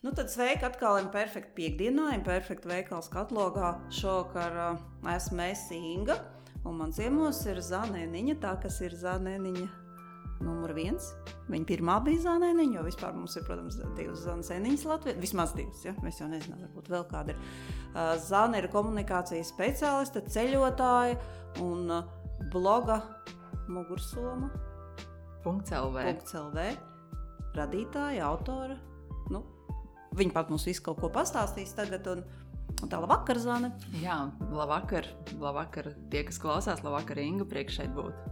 Nu, tad sveiki atkal Imperfekta piekdienā, Imperfekta veikals katlogā. Šovakar uh, esmu es Inga, un man ciemos ir Zanēniņa, tā kas ir Zanēniņa numur viens. Viņa pirmā bija Zanēniņa, jo vispār mums ir, protams, divas Zanēniņas Latvijā. Vismaz divas, ja? mēs jau nezinām, varbūt vēl kāda ir. Uh, Zana ir komunikācijas speciāliste, ceļotāja un uh, bloga mugursoma. .lv. .lv. Radītāja, autora. Viņa pat mums visu kaut ko pastāstīs tagad. Un, un tā labvakar, Zana. Jā, labvakar, labvakar tie, kas klausās, labvakar, Inga, priekš šeit būt.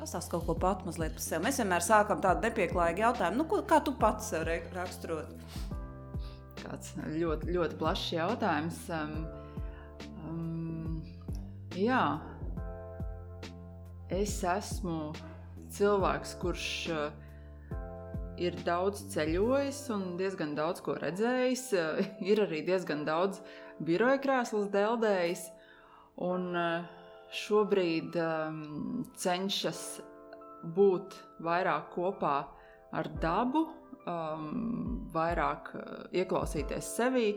Pastāst kaut ko pat mazliet par sevi. Mēs vienmēr sākam tādu nepieklājīgu jautājumu. Nu, ko, kā tu pats sev raksturot? Kāds ļoti, ļoti plašs jautājums. Um, um, jā, es esmu cilvēks, kurš uh, ir daudz ceļojis un diezgan daudz ko redzējis. ir arī diezgan daudz biroja krēslus deldējis. Un eh, šobrīd um, cenšas būt vairāk kopā ar dabu, um, vairāk uh, ieklausīties sevī.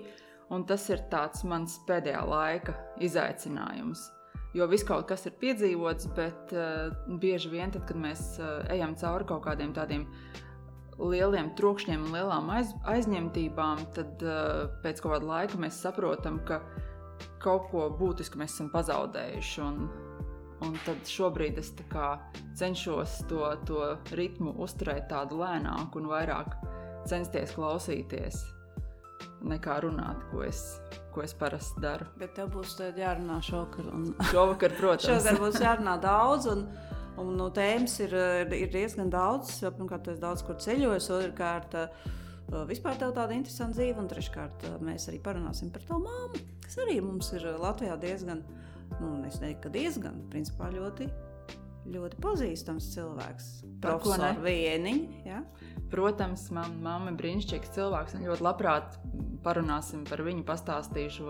Un tas ir mans pēdējā laika izaicinājums. Jo viss kaut kas ir piedzīvots, bet uh, bieži vien, tad, kad mēs uh, ejam cauri kaut kādiem tādiem uh, lieliem trokšņiem un lielām aiz, aizņemtībām, tad uh, pēc kāda laika mēs saprotam, ka kaut ko būtisku mēs esam pazaudējuši. Un, un tad šobrīd es cenšos to, to ritmu uzturēt tādu lēnāku un vairāk censties klausīties, nekā runāt, ko es, ko es parasti daru. Bet tev būs jārunā šovakar. Un... Šovakar, protams. šovakar būs jārunā daudz. Un... Un, no tēmas ir, ir diezgan daudz. Pirmkārt, esi daudz kur ceļojis, otrkārt, vispār tev tāda interesanta dzīve, un treškārt, mēs arī parunāsim par tavu māmu, kas arī mums ir Latvijā diezgan, nu, es neteiktu, ka diezgan, principā ļoti. Ļoti pazīstams cilvēks. Profesors Vieniņš. Ja? Protams, man mamma ir brīnišķīgs cilvēks. Un ļoti labprāt parunāsim par viņu, pastāstīšu,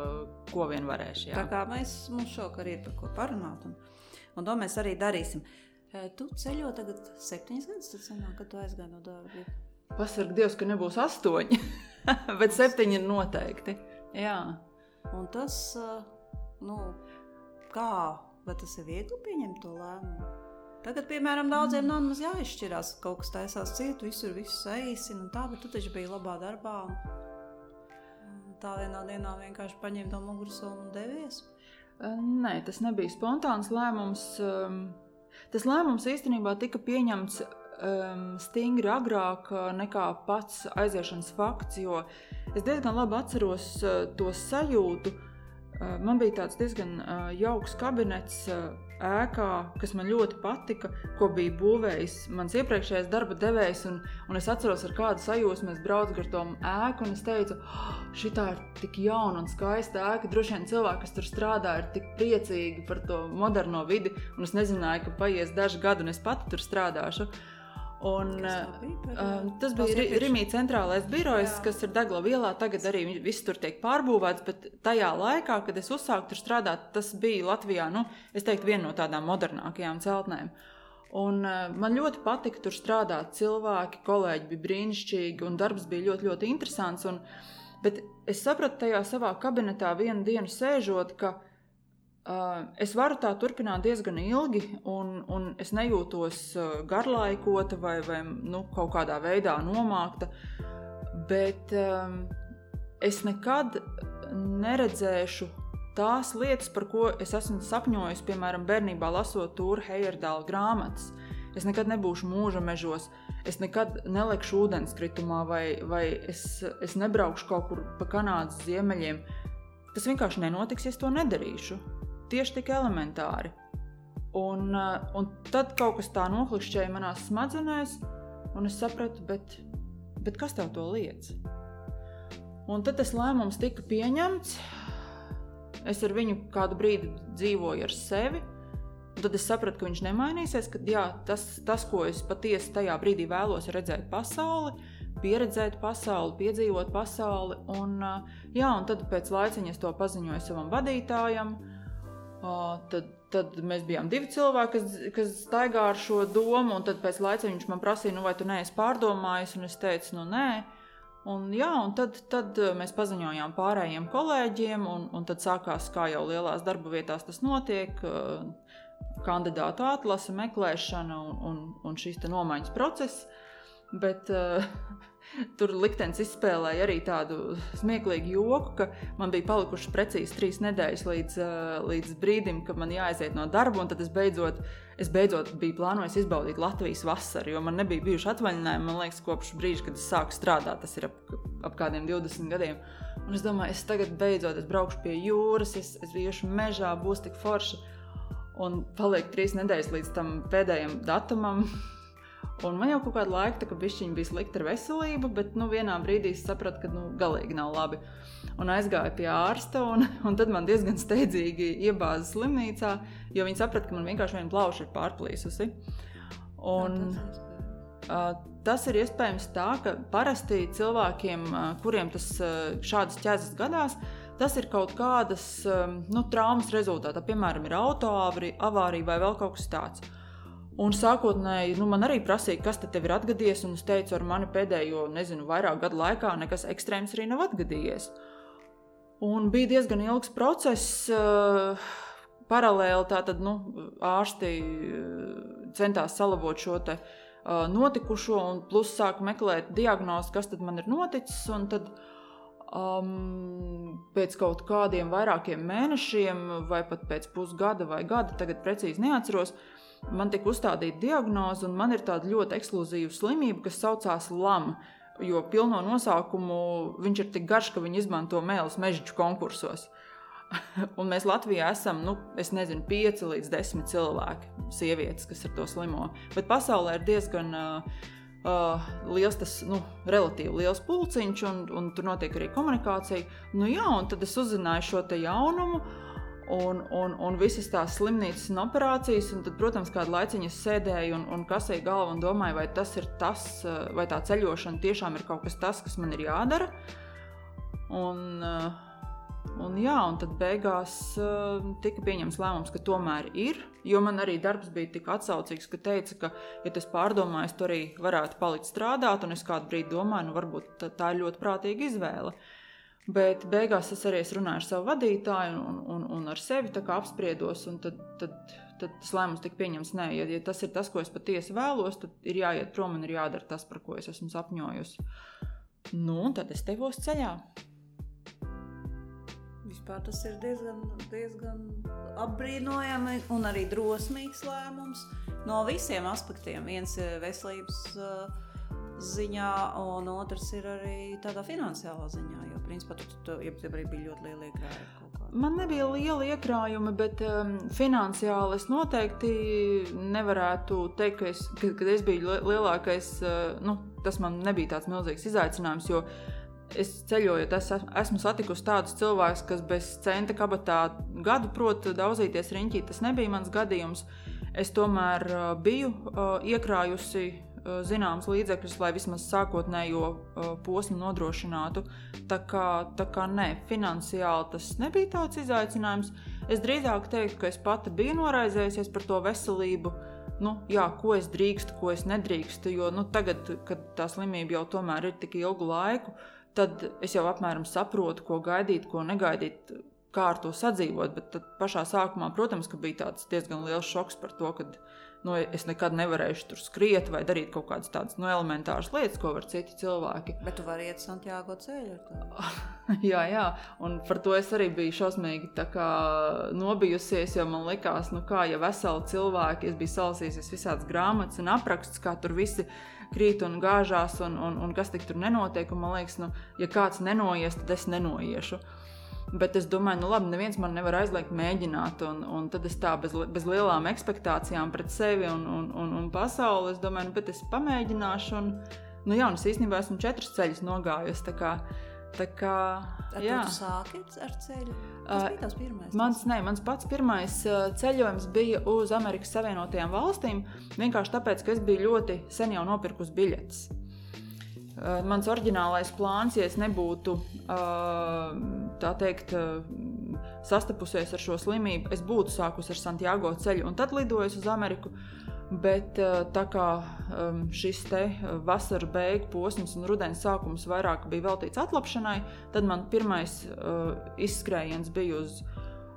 ko vien varēšu. Jā. Tā kā mēs mums šovakar ir par ko parunāt. Un, un to mēs arī darīsim. Tu ceļo tagad septiņas gadus, tad sanāk, kad tu aizgāji no darba. Pasarg Dievs, ka nebūs astoņi, bet septiņi ir noteikti. Jā. Un tas, nu, kā, vai tas ir viegli pieņemt to lēmumu? Tagad, piemēram, daudziem nav maz jāizšķirās, kaut kas taisās cietu, visur visu saīsina un tā, bet tu taču biji labā darbā. Tā vienā dienā vienkārši paņēma to mugursolu un devies. Nē, tas nebija spontāns lēmums. Um Tas lēmums īstenībā tika pieņemts um, stingri agrāk uh, nekā pats aiziešanas fakts, jo es diezgan labi atceros uh, to sajūtu. Uh, man bija tāds diezgan uh, jauks kabinets. Uh, ēkā, kas man ļoti patika, ko bija būvējis mans iepriekšējais darba devējs. Un, un es atceros, ar kādu sajūsmu es braucu ar to ēku, un es teicu, oh, šī ir tik jauna un skaista ēka. Droši vien cilvēki, kas tur strādā, ir tik priecīgi par to moderno vidi, un es nezināju, ka paies daži gadi, un es pati tur strādāšu. Un, bija, uh, tas bija ri, Rimī centrālais birojs, Jā. kas ir Degla ielā. Tagad arī viss tur tiek pārbūvēts, bet tajā laikā, kad es uzsāku tur strādāt, tas bija Latvijā, nu, es teiktu, viena no tādām modernākajām celtnēm. Un, uh, man ļoti patika tur strādāt. Cilvēki, kolēģi bija brīnišķīgi, un darbs bija ļoti, ļoti interesants. Un, bet es sapratu tajā savā kabinetā vienu dienu sēžot, ka es varu tā turpināt diezgan ilgi, un, un es nejūtos garlaikota vai, vai nu, kaut kādā veidā nomākta. Bet um, es nekad neredzēšu tās lietas, par ko es esmu sapņojis, piemēram, bērnībā lasot Tūra Heyerdāla grāmatas. Es nekad nebūšu mūža mežos, es nekad nelekšu ūdenskritumā, vai, vai es, es nebraukšu kaut kur pa Kanādas ziemeļiem. Tas vienkārši nenotiks, ja es to nedarīšu. Tieši tik elementāri. Un, eh, un tad kaut kas tā noklikšķēja manā smadzenēs, un es sapratu, bet, bet kas tev to liedz? Un tad tas lēmums tika pieņemts. Es ar viņu kādu brīdi dzīvoju ar sevi. Tad es sapratu, ka viņš nemainīsies, ka jā, tas, tas, ko es patiesi tajā brīdī vēlos, redzēt pasauli, pieredzēt pasauli, piedzīvot pasauli. Un, eh, jā, un tad pēc laiciņa es to paziņoju savam vadītājam. Uh, Tad, tad mēs bijām divi cilvēki, kas, kas staigā ar šo domu, tad pēc laika viņš man prasīja, nu, vai tu neesi pārdomājis, un es teicu, nu, nē. Un, jā, un tad, tad mēs paziņojām pārējiem kolēģiem, un, un tad sākās, kā jau lielās darba vietās tas notiek, kandidātu atlase, meklēšana un, un, un šīs nomaiņas process. Bet uh, tur liktenis izspēlēja arī tādu smieklīgu joku, ka man bija palikušas precīzi trīs nedēļas līdz, līdz brīdim, kad man jāaiziet no darba. Tad es beidzot, es beidzot biju plānojis izbaudīt Latvijas vasaru, jo man nebija bijuši atvaļinājumi, man liekas, kopš brīža, kad es sāku strādāt. Tas ir ap, ap kādiem 20 gadiem. Un es domāju, es tagad beidzot es braukšu pie jūras, es, es iešu mežā, būs tik forši. Un paliek trīs nedēļas līdz tam pēdējam datumam. Un man jau kaut kādu laiku tā, bija slikta ar veselību, bet nu, vienā brīdī es sapratu, ka nu, galīgi nav labi. Un aizgāju pie ārsta, un, un tad man diezgan steidzīgi iebāza slimnīcā, jo viņi saprata, ka man vienkārši viena plauša ir pārplīsusi. Un, uh, tas ir iespējams tā, ka parasti cilvēkiem, uh, kuriem tas uh, šādas ķēzes gadās, tas ir kaut kādas nu, traumas rezultātā. Piemēram, ir autoavārija vai vēl kaut kas tāds. Un sākotnēji nu, man arī prasīja, kas te ir atgadījies, un es teicu, ar mani pēdējo, nezinu, vairāk gadu laikā nekas ekstrēms arī nav atgadījies. Un bija diezgan ilgs process. Uh, paralēli tātad, nu, ārsti uh, centās salabot šo te, uh, notikušo, un plus sāka meklēt diagnozi, kas tad man ir noticis. Tad, um, pēc kaut kādiem vairākiem mēnešiem, vai pat pēc pusgada vai gada, tagad precīzi neatceros, uh, man tika uzstādīta diagnoze, un man ir tāda ļoti ekskluzīva slimība, kas saucās LAM. Jo pilno nosaukumu viņš ir tik garš, ka viņi izmanto mēlus mežģu konkursos. un mēs Latvijā esam, nu, es nezinu, 5 līdz 10 cilvēki, sievietes, kas ar to slimo. Bet pasaulē ir diezgan uh, uh, liels, tas nu, relatīvi liels pulciņš, un, un tur notiek arī komunikācija. Nu, jā, un tad es uzzināju šo jaunumu un, un, un visas tās slimnīcas un operācijas. Un tad, protams, kādu laiciņu es sēdēju un, un kasēju galvu un domāju, vai tas ir tas, eh, vai tā ceļošana tiešām ir kaut kas tāds, kas man ir jādara. Un, eh, un, jā, un tad beigās eh, tika pieņemts lēmums, ka tomēr ir. Jo man arī darbs bija tik atsaucīgs, ka teica, ka, ja tas pārdomājas, tur arī varētu palikt strādāt. Un es kādu brīdi domāju, nu, varbūt tā ir ļoti prātīga izvēle. Uh, Bet beigās es arī es runāju ar savu vadītāju un, un, un ar sevi apspriedos. Tad, tad, tad tas lēmums tika pieņemts. Nē, ja, ja tas ir tas, ko es patiesi vēlos, tad ir jāiet prom un ir jādara tas, par ko es esmu sapņojusi. Nu, un tad es devos ceļā. Vispār tas ir diezgan, diezgan apbrīnojami un arī drosmīgs lēmums no visiem aspektiem. Viens ir veselības. Uh, ziņā, un otrs ir arī tādā finansiālā ziņā. Jo, principā, tu, tu, tu arī bija ļoti liela iekrājuma. Man nebija liela iekrājuma, bet um, finansiāli es noteikti nevarētu teikt, ka es, ka, kad es biju lielākais, uh, nu, tas man nebija tāds milzīgs izaicinājums. Jo es ceļojot, es esmu satikusi tādus cilvēkus, kas bez centa kabatā gadu prot daudzīties riņķī. Tas nebija mans gadījums. Es tomēr uh, biju uh, iekrājusi zināms līdzekļus, lai vismaz sākotnējo posmu nodrošinātu. Tā kā, tā kā nē, finansiāli tas nebija tāds izaicinājums. Es drīzāk teiktu, ka es pati biju noraizējusies par to veselību. Nu, jā, ko es drīkstu, ko es nedrīkstu. Jo nu, tagad, kad tā slimība jau tomēr ir tik ilgu laiku, tad es jau apmēram saprotu, ko gaidīt, ko negaidīt kā ar to sadzīvot. Bet pašā sākumā, protams, bija tāds diezgan liels šoks par to, ka nu, es nekad nevarēšu tur skriet vai darīt kaut kādas tādas nu, elementāras lietas, ko var citi cilvēki. Bet tu vari iet Santiago ceļu jā, jā, un par to es arī biju šausmīgi nobijusies, jo man likās, nu kā ja veseli cilvēki, es biju salasījusies visādas grāmatas un aprakstus, kā tur visi krīt un gāžās, un, un, un kas tur nenotiek. Un man liekas, nu, ja kāds nenoies, tad es nenoiešu. Bet es domāju, nu labi, neviens man nevar aizliegt mēģināt. Un, un tad es tā bez, bez lielām expectācijām pret sevi un, un, un, un pasauli. Es domāju, nu, bet es pamēģināšu. Un, nu jā, un es īstenībā esmu četrus ceļus nogājusi. Tā kā, tā jā. Tu sāki ar ceļu? Tas bija tavs pirmais. Mans, ne, mans pats pirmais ceļojums bija uz Amerikas Savienotajām valstīm. Vienkārši tāpēc, ka es biju ļoti sen jau nopirkus biļetes. Eh, mans oriģinālais plāns, ja es nebūtu eh, tā teikt, eh, sastapusies ar šo slimību, es būtu sākusi ar Santiago ceļu un tad lidojis uz Ameriku. Bet tā kā šis te vasaras beigu posms un rudens sākums vairāk bija veltīts atlapšanai, tad man pirmais izskrējiens bija uz,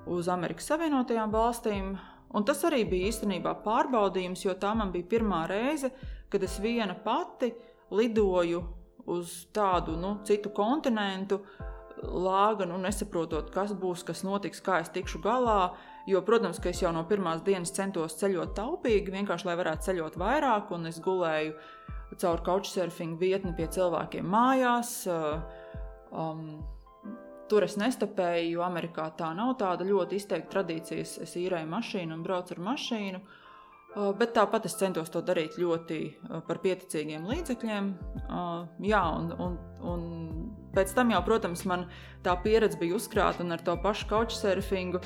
uz Amerikas Savienotajām valstīm. Un tas arī bija īstenībā pārbaudījums, jo tā man bija pirmā reize, kad es viena pati lidoju uz tādu nu, citu kontinentu, lāga, nu, nesaprotot, kas būs, kas notiks, kā es tikšu galā. Jo, protams, ka es jau no pirmās dienas centos ceļot taupīgi, vienkārši lai varētu ceļot vairāk, un es gulēju caur couchsurfing vietni pie cilvēkiem mājās. Um, Tur es nestapēju, jo Amerikā tā nav tāda ļoti izteikta tradīcija. Es īrēju mašīnu un braucu ar mašīnu. Uh, bet tāpat es centos to darīt ļoti uh, par pieticīgiem līdzekļiem. Uh, jā, un, un, un pēc tam jau, protams, man tā pieredze bija uzkrāta un ar to pašu couchsurfingu.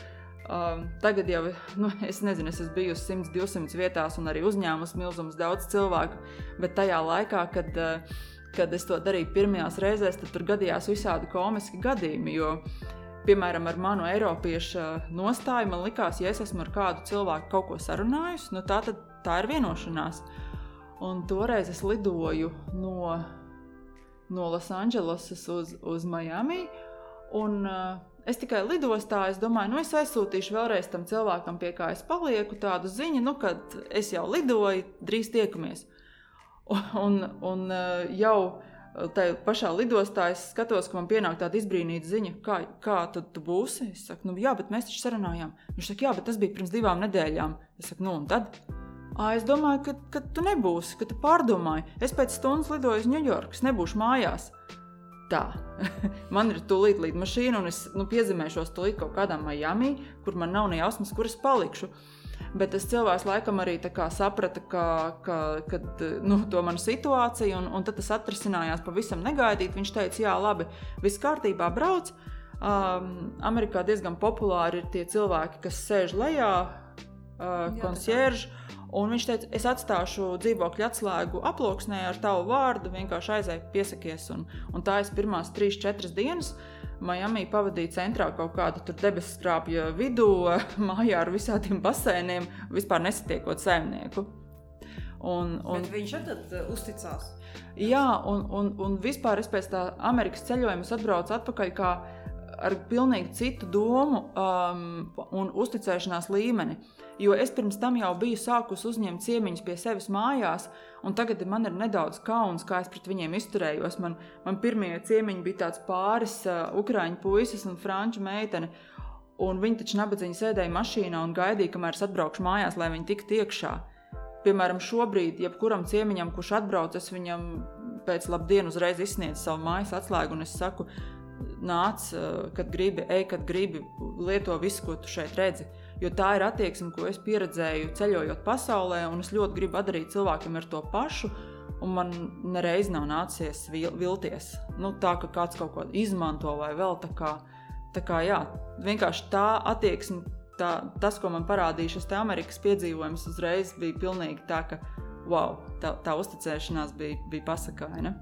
Tagad jau, nu, es nezinu, es esmu bijusi 100, 200 vietās un arī uzņēmusi milzumus daudz cilvēku, bet tajā laikā, kad, kad es to darīju pirmajās reizēs, tad tur gadījās visādi komiski gadījumi. Jo, piemēram, ar manu Eiropiešu nostāju, man likās, ja es esmu ar kādu cilvēku kaut ko sarunājusi, nu tā, tā ir vienošanās. Un toreiz es lidoju no, no Losandželosas uz, uz Miami. Un, uh, es tikai lidostā, es domāju, nu es aizsūtīšu vēlreiz tam cilvēkam, pie kā es palieku, tādu ziņu, nu, ka es jau lidoju, drīz tiekamies. Un, un uh, jau tajā pašā lidostā es skatos, ka man pienāk tāda izbrīnīta ziņa, kā, kā tu, tu būsi. Es saku, nu, jā, bet mēs taču sarunājām. Viņš saka, jā, bet tas bija pirms divām nedēļām. Es saku, nu, un tad? À, es domāju, ka, ka tu nebūsi, ka tu pārdomāji. Es pēc stundas lidoju uz Ņujorku, es nebūšu mājās. Tā, man ir tūlīt līdz mašīna, un es nu, piezemēšos tūlīt kaut kādā Miami, kur man nav ne jausmas, kur es palikšu. Bet tas cilvēks laikam arī saprata, ka, ka, ka nu, to manu situāciju, un, un tad tas atrisinājās pavisam negaidīti. Viņš teica, jā, labi, viss kārtībā, brauc. Um, Amerikā diezgan populāri ir tie cilvēki, kas sēž lejā, uh, konsierži. Un viņš teica, es atstāšu dzīvokļu atslēgu aploksnē ar tavu vārdu, vienkārši aizēju, piesakies. Un, un tā es pirmās trīs, četras dienas uh, Miami pavadīja centrā kaut kādu debesu skrāpju vidū, mājā ar visādiem basēniem, vispār nesatiekot saimnieku. Un, un, Bet viņš arī uh, uzticās. Jā, un, un, un vispār es pēc tā Amerikas ceļojuma atbraucu atpakaļ ar pilnīgi citu domu um, un uzticēšanās līmeni. Jo es pirms tam jau biju sākus uzņemt ciemiņus pie sevis mājās, un tagad man ir nedaudz kauns, kā es pret viņiem izturējos. Man, man pirmie ciemiņi bija tāds pāris uh, ukrāņu puisis un franču meitene. Un viņi taču nabadzīgi sēdēja mašīnā un gaidīja, kamēr es atbraukšu mājās, lai viņi tiktu iekšā. Piemēram, šobrīd, jebkuram ciemiņam, kurš atbrauc, es viņam pēc labdienas uzreiz izsniedzu savu mājas atslēgu, un es saku, nāc, uh, kad gribi, ej, kad gribi, lieto visu, ko tu šeit redzi. Jo tā ir attieksme, ko es pieredzēju ceļojot pasaulē, un es ļoti gribu padarīt cilvēkiem ar to pašu. Un man nereiz nav nācies vilties. Nu, tā kā kāds kaut ko izmanto vai vēl tā kā. Tā kā jā, vienkārši tā attieksme, tā, tas, ko man parādīja šis Amerikas piedzīvojums, uzreiz bija pilnīgi tā, ka wow, tā, tā uzticēšanās bija, bija pasakaina.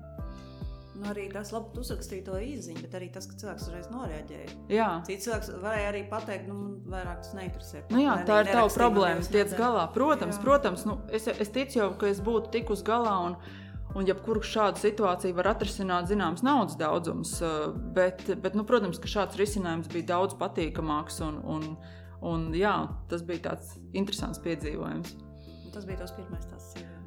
Nu, arī tas labi, uzrakstīja to īziņu, bet arī tas, ka cilvēks uzreiz noreaģēja. Jā. Cits cilvēks varēja arī pateikt, nu, vairāk tas neinteresē. Nu, jā, tā ir tava problēma. Tiec galā. Protams, jā. protams nu, es, es ticu jau, ka es būtu tikus galā. Un, Un, jebkuru šādu situāciju var atrisināt zināms naudas daudzums, bet, bet nu, protams, ka šāds risinājums bija daudz patīkamāks. Un, un, un, jā, tas bija tāds interesants piedzīvojums. Tas bija tas pirmais tāds ceļojums.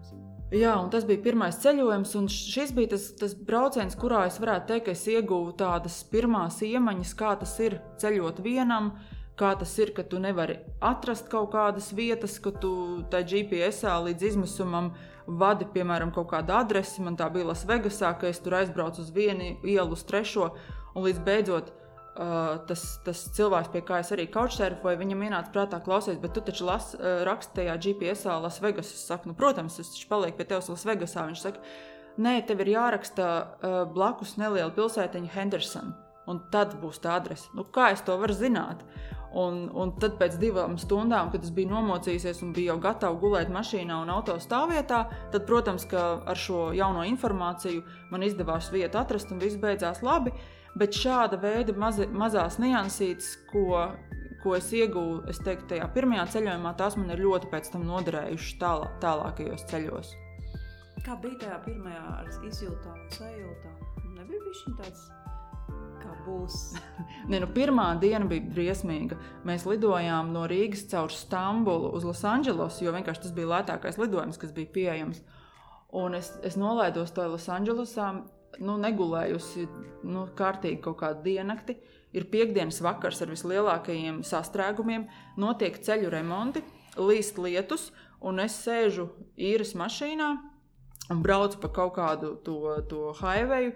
Jā, un tas bija pirmais ceļojums, un šis bija tas, tas brauciens, kurā es varētu teikt, ka es ieguvu tādas pirmās iemaņas, kā tas ir ceļot vienam, kā tas ir, ka tu nevari atrast kaut kādas vietas, ka tu tajā GPS līdz izmisumam vadi, piemēram, kaut kādu adresi. Man tā bija Lasvegasā, ka es tur aizbraucu uz vienu ielu, uz trešo, un līdz beidzot Uh, tas, tas cilvēks, pie kā es arī couchsurfoju, viņam ienāca prātā, klausies, bet tu taču las, uh, raksti tajā GPS, Las Vegas. Es saku, nu, protams, es taču palieku pie tevis Las Vegasā. Viņš saka, nē, tev ir jāraksta uh, blakus neliela pilsētiņa Henderson, un tad būs tā adrese. Nu, kā es to varu zināt? Un, un tad pēc divām stundām, kad es biju nomocījusies un biju jau gatava gulēt mašīnā un autostāvvietā, tad, protams, ar šo jauno informāciju man izdevās vietu atrast un viss beidzās labi. Uh, Bet šāda veida mazi, mazās niansītes, ko, ko es ieguvu, es teiktu, tajā pirmajā ceļojumā, tās man ir ļoti pēc tam noderējušas tālā, tālākajos ceļos. Kā bija tajā pirmajā ar izjūtām un sajūtām? Nebija bijis tāds. Kā būs? ne, nu, pirmā diena bija briesmīga. Mēs lidojām no Rīgas caur Stambulu uz Losandželosu, jo vienkārši tas bija lētākais lidojums, kas bija pieejams. Un es, es nolaidos to Losandželosā, nu, negulējusi nu, kārtīgi kaut kādu diennakti. Ir piekdienas vakars ar vislielākajiem sastrēgumiem, notiek ceļu remonti, līst lietus, un es sēžu īres mašīnā un braucu pa kaut kādu to, to highway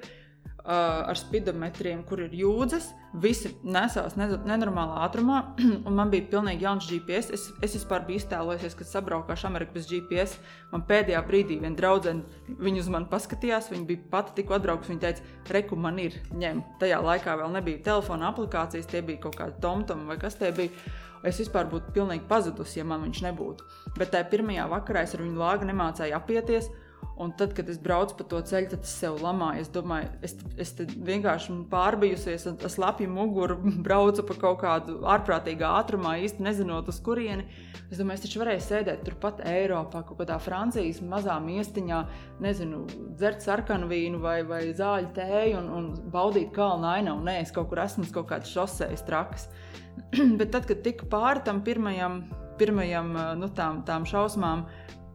ar spidometriem, kur ir jūdzes. Visi nesās nenormālā ātrumā, un man bija pilnīgi jauns GPS. Es, es vispār biju iztēlojies, kad sabraukšu Amerikā bez GPS. Man pēdējā brīdī viena draudzene viņu uz mani paskatījās. Viņa bija pati tikko atbraukusi. Viņa teica, reku, man ir ņem. Tajā laikā vēl nebija telefona aplikācijas, tie bija kaut kādi tomtomi vai kas tie bija. Es vispār būtu pilnīgi pazudusi, ja man viņš nebūtu. Bet tajā pirmajā vakarā es ar viņu lāgu nemācēju apieties. Un tad, kad es braucu pa to ceļu, tad es sev lamāju. Es domāju, es, es vienkārši pārbijusies, un tas lapju muguru braucu pa kaut kādu ārprātīgā ātrumā, īsti nezinot, uz kurieni. Es domāju, es taču varēju sēdēt turpat Eiropā, kaut kādā Francijas mazā miestiņā, nezinu, dzert sarkanu vīnu vai, vai zāļu tēju un, un baudīt kalnu ainavu. Nē, es kaut kur esmu uz kaut kādas šoseis trakas. Bet tad, kad tika pāri tam pirmajam, pirmajam nu, tām, tām šausmām,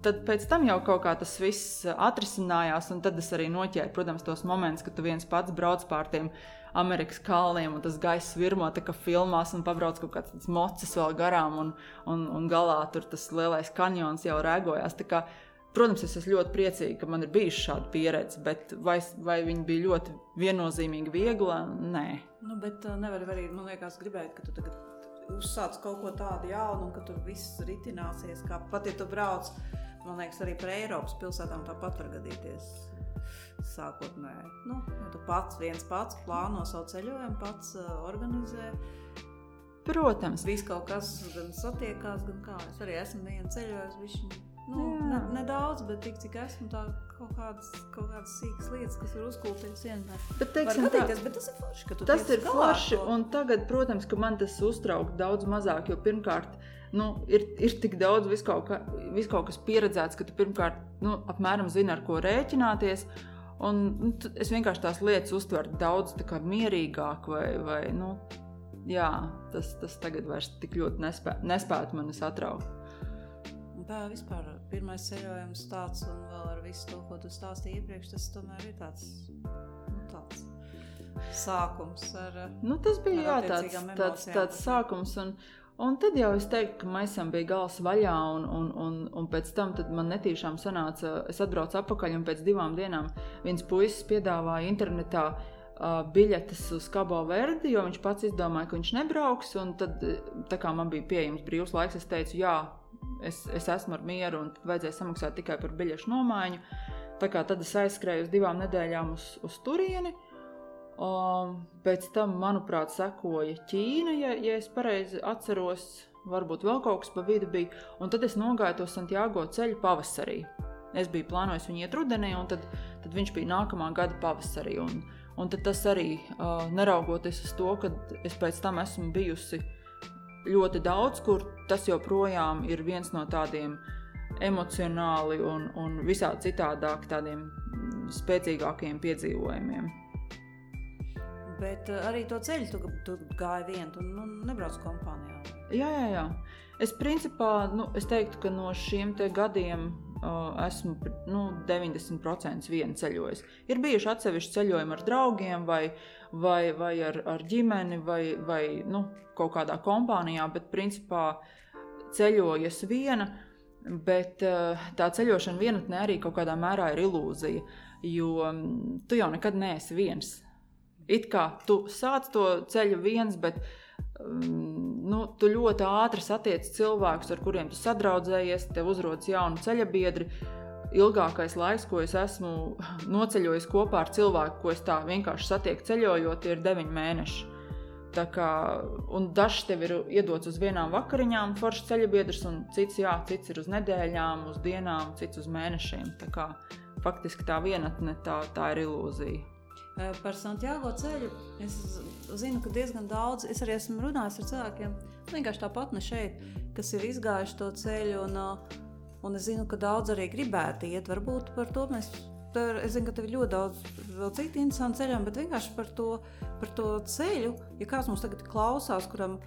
tad pēc tam jau kaut kā tas viss atrisinājās, un tad es arī noķēru, protams, tos momentus, kad tu viens pats brauc pār tiem Amerikas kalniem, un tas gaiss virmo tā kā filmās, un pabrauc kaut kāds mocis vēl garām, un, un, un galā tur tas lielais kanjons jau rēgojās. Kā, protams, es esmu ļoti priecīga, ka man ir bijusi šāda pieredze, bet vai, vai viņa bija ļoti viennozīmīgi viegla? Nē. Nu, bet uh, nevar arī, man liekas, gribēt, ka tu tagad uzsāc kaut ko tādu jaunu, un ka tur viss ritināsies, kā pat ja tu brauc Man liekas, arī par Eiropas pilsētām tāpat var gadīties. Sākotnēji, nu, ja tu pats viens pats plāno savu ceļojumu, pats uh, organizē. Protams, viss kaut kas gan satiekās, gan kā. Es arī esmu vienu ceļojis, viņš nu, ne, nedaudz, bet tik cik esmu tā kaut kādas, kaut kādas sīkas lietas, kas var uzkulties vienmēr. Bet, teiksim, gadīties, tā, bet tas ir forši, ka tu tas ir forši, un tagad, protams, ka man tas uztrauc daudz mazāk, jo pirmkārt, nu, ir, ir tik daudz vis kaut, ka, vis kaut kas pieredzēts, ka tu pirmkārt nu, apmēram zini, ar ko rēķināties. Un, nu, es vienkārši tās lietas uztveru daudz mierīgāk, vai, vai nu, jā, tas, tas tagad vairs tik ļoti nespē, nespētu mani satraukt. Tā vispār pirmais ceļojums tāds, un vēl ar visu to, ko tu stāstīji iepriekš, tas tomēr ir tāds, nu, tāds sākums. Ar, nu, tas bija jā, tāds, tāds, tāds sākums. Un, Un tad jau es teiktu, ka maisam bija gals vaļā, un, un, un, un pēc tam man netīšām sanāca, es atbraucu atpakaļ, un pēc divām dienām viens puisis piedāvāja internetā uh, biļetes uz Kabo Verdi, jo viņš pats izdomāja, ka viņš nebrauks. Tad, tā kā man bija pieejams brīvs laiks, es teicu, jā, es, es esmu ar mieru, un vajadzēja samaksāt tikai par biļešu nomaiņu. Tā kā tad es aizskrēju uz divām nedēļām uz, uz turieni. Uh, Um, pēc tam, manuprāt, sekoja Ķīna, ja, ja es pareizi atceros, varbūt vēl kaut kas pa vidu bija. Un tad es nogāju to Santiago ceļu pavasarī. Es biju plānojis viņu iet rudenī, un tad, tad viņš bija nākamā gada pavasarī. Un, un tas arī, uh, neraugoties uz to, ka es pēc tam esmu bijusi ļoti daudz, kur tas joprojām ir viens no tādiem emocionāli un, un visādi citādāk tādiem spēcīgākiem piedzīvojumiem. Bet uh, arī to ceļu tu, tu gāji vien, tu nu, nebrauc kompānijā. Jā, jā, jā. Es principā nu, es teiktu, ka no šiem gadiem uh, esmu nu, 90% viena ceļojis. Ir bijuši atsevišķi ceļojumi ar draugiem, vai, vai, vai ar, ar ģimeni, vai, vai nu, kaut kādā kompānijā, bet principā ceļojas viena. Bet uh, tā ceļošana vienatnē arī kaut kādā mērā ir ilūzija, jo tu jau nekad neesi viens. It kā tu sāc to ceļu viens, bet um, nu, tu ļoti ātri satiec cilvēkus, ar kuriem tu sadraudzējies, tev uzrodas jauni ceļa biedri. Ilgākais laiks, ko es esmu noceļojis kopā ar cilvēku, ko es tā vienkārši satieku ceļojot, ir deviņi mēneši. Tā kā, un dažs tev ir iedots uz vienām vakariņām, foršs ceļabiedrs, un cits, jā, cits ir uz nedēļām, uz dienām, cits uz mēnešiem. Tā kā, faktiski tā vienatne tā, tā ir ilūzija. Par Santiago ceļu es zinu, ka diezgan daudz, es arī esmu runājis ar cilvēkiem, vienkārši tāpat ne šeit, kas ir izgājuši to ceļu. Un, un es zinu, ka daudz arī gribētu iet. Varbūt par to mēs Tur, es zinu, ka tev ir ļoti daudz vēl citu interesantu ceļu, bet vienkārši par to, par to ceļu, ja kāds mums tagad klausās, kuram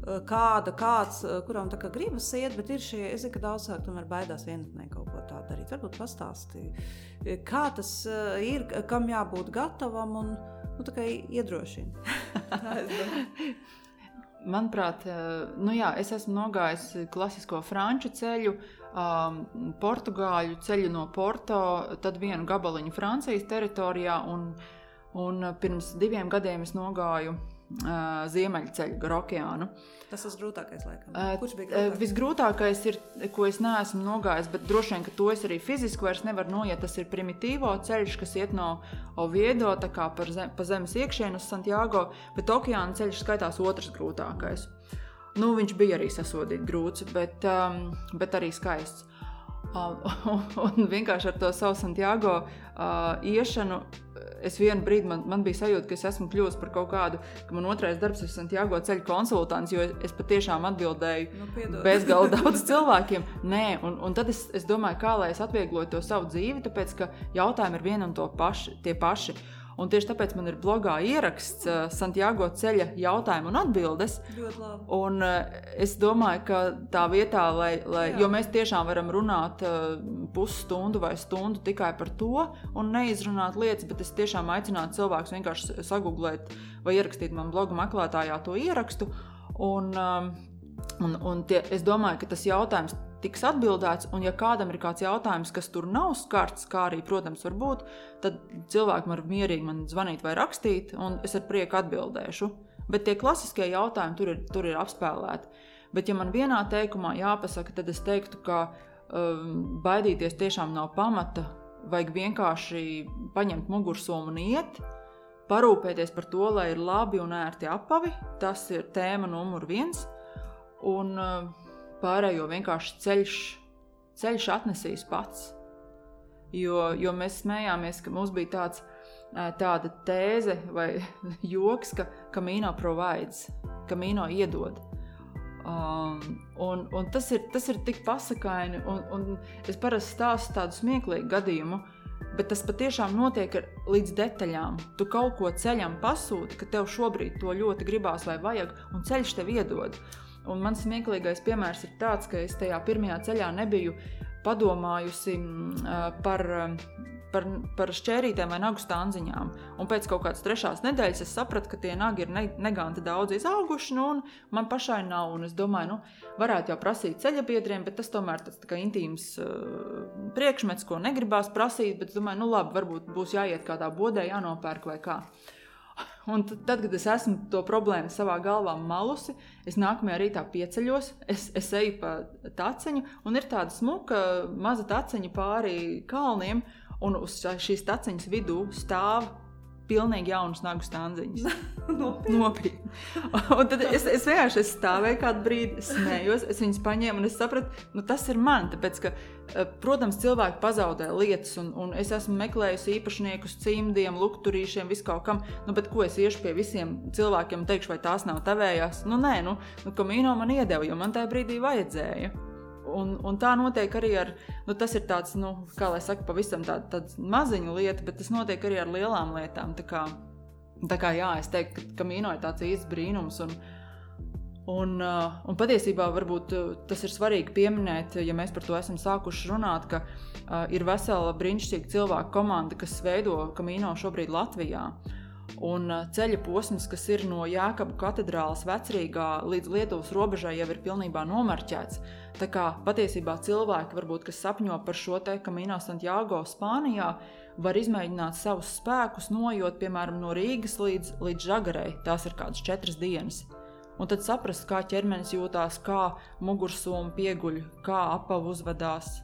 kāda, kāds, kuram tā kā gribas iet, bet ir šie, es zinu, ka daudz cilvēku tomēr baidās vienatnē kaut ko tādu darīt. Varbūt pastāstīt, kā tas ir, kam jābūt gatavam un nu, iedrošina. Manuprāt, nu jā, es esmu nogājis klasisko franču ceļu, um, portugāļu ceļu no Porto, tad vienu gabaliņu Francijas teritorijā, un, un pirms diviem gadiem es nogāju uh, ziemeļceļu gar okeānu. Tas ir grūtākais, laikam. Uh, Kurš bija grūtākais? Visgrūtākais ir, ko es neesmu nogājis, bet droši vien, ka to es arī fiziski vairs nevaru noiet. Tas ir primitīvo ceļš, kas iet no Oviedo, tā kā zem, pa zemes iekšienu uz Santiago, bet okeāna ceļš skaitās otrs grūtākais. Nu, viņš bija arī sasodīts grūts, bet, um, bet arī skaists. Uh, un vienkārši ar to savu Santiago uh, iešanu es vienu brīdi man, man bija sajūta, ka es esmu kļuvusi par kaut kādu, ka man otrais darbs ir Santiago ceļu konsultants, jo es patiešām atbildēju nu, bezgalīgi daudz cilvēkiem. Nē, un, un tad es, es domāju, kā lai es atvieglotu to savu dzīvi, tāpēc ka jautājumi ir vieni un paši, tie paši. Un tieši tāpēc man ir blogā ieraksts uh, Santiago ceļa jautājumu un atbildes. Un, uh, es domāju, ka tā vietā, lai, lai, Jā. jo mēs tiešām varam runāt uh, pusstundu vai stundu tikai par to un neizrunāt lietas, bet es tiešām aicinātu cilvēkus vienkārši sagooglēt vai ierakstīt man bloga meklētājā to ierakstu. Un, um, un, un tie, es domāju, ka tas jautājums tiks atbildēts, un ja kādam ir kāds jautājums, kas tur nav skarts, kā arī, protams, var būt, tad cilvēki var mierīgi man zvanīt vai rakstīt, un es ar prieku atbildēšu. Bet tie klasiskie jautājumi tur ir, tur ir apspēlēti. Bet, ja man vienā teikumā jāpasaka, tad es teiktu, ka um, baidīties tiešām nav pamata. Vajag vienkārši paņemt mugursomu un iet, parūpēties par to, lai ir labi un ērti apavi. Tas ir tēma numur viens. Un, uh, pārējo vienkārši ceļš, ceļš atnesīs pats. Jo, jo mēs smējāmies, ka mums bija tāds, tāda tēze vai joks, ka kamīno provides, kamīno iedod. Um, un, un tas, ir, tas ir tik pasakaini, un, un es parasti stāstu tādu smieklīgu gadījumu, bet tas patiešām notiek ar, līdz detaļām. Tu kaut ko ceļam pasūti, ka tev šobrīd to ļoti gribās vai vajag, un ceļš tev iedod. Un mans smieklīgais piemērs ir tāds, ka es tajā pirmajā ceļā nebiju padomājusi mm, par, par, par šķērītēm vai nagu stānziņām. Un pēc kaut kādas trešās nedēļas es sapratu, ka tie nagi ir ne, neganti daudz izauguši, nu, un man pašai nav. Un es domāju, nu, varētu jau prasīt ceļabiedriem, bet tas tomēr tas tā intīms uh, priekšmets, ko negribās prasīt. Bet es domāju, nu, labi, varbūt būs jāiet kādā bodē, jānopērk vai kā. Un tad, kad es esmu to problēmu savā galvā malusi, es nākamajā rītā pieceļos, es, es eju pa taciņu, un ir tāda smuka maza taciņa pāri kalniem, un uz šīs taciņas vidū stāv pilnīgi jaunas nagu stāziņas. Nopietni. Un tad es, es vienkārši es stāvēju kādu brīdi, smējos, es viņas paņēmu un es sapratu, nu, tas ir man. Tāpēc, ka, eh, protams, cilvēki pazaudē lietas, un, un es esmu meklējusi īpašniekus cimdiem, lukturīšiem, viskaut kam. Nu, bet ko es iešu pie visiem cilvēkiem un teikšu, vai tās nav tavējās? Nu, nē, nu, nu kamīno man iedeva, jo man tajā brīdī vajadzēja. Un, un tā notiek arī ar, nu, tas ir tāds, nu, kā lai saka, pavisam tā, tāds maziņa lieta, bet tas notiek arī ar lielām lietām. Tā kā, tā kā jā, es teiktu, ka kamīno ir tāds īsts brīnums. Un, un, uh, un patiesībā varbūt uh, tas ir svarīgi pieminēt, ja mēs par to esam sākuši runāt, ka uh, ir vesela brīnišķīga cilvēku komanda, kas veido kamīno šobrīd Latvijā. Uh, Un ceļa posms, kas ir no Jēkabas katedrālas vecrīgā līdz Lietuvas robežai, jau ir pilnībā nomarķēts. Tā kā patiesībā cilvēki, varbūt, kas sapņo par šo te Camino Santiago Spānijā, var izmēģināt savus spēkus, nojot piemēram no Rīgas līdz, līdz Žagarei. Tās ir kādas četras dienas. Un tad saprast, kā ķermenis jūtās, kā mugursoma pieguļ, kā apavu uzvedās.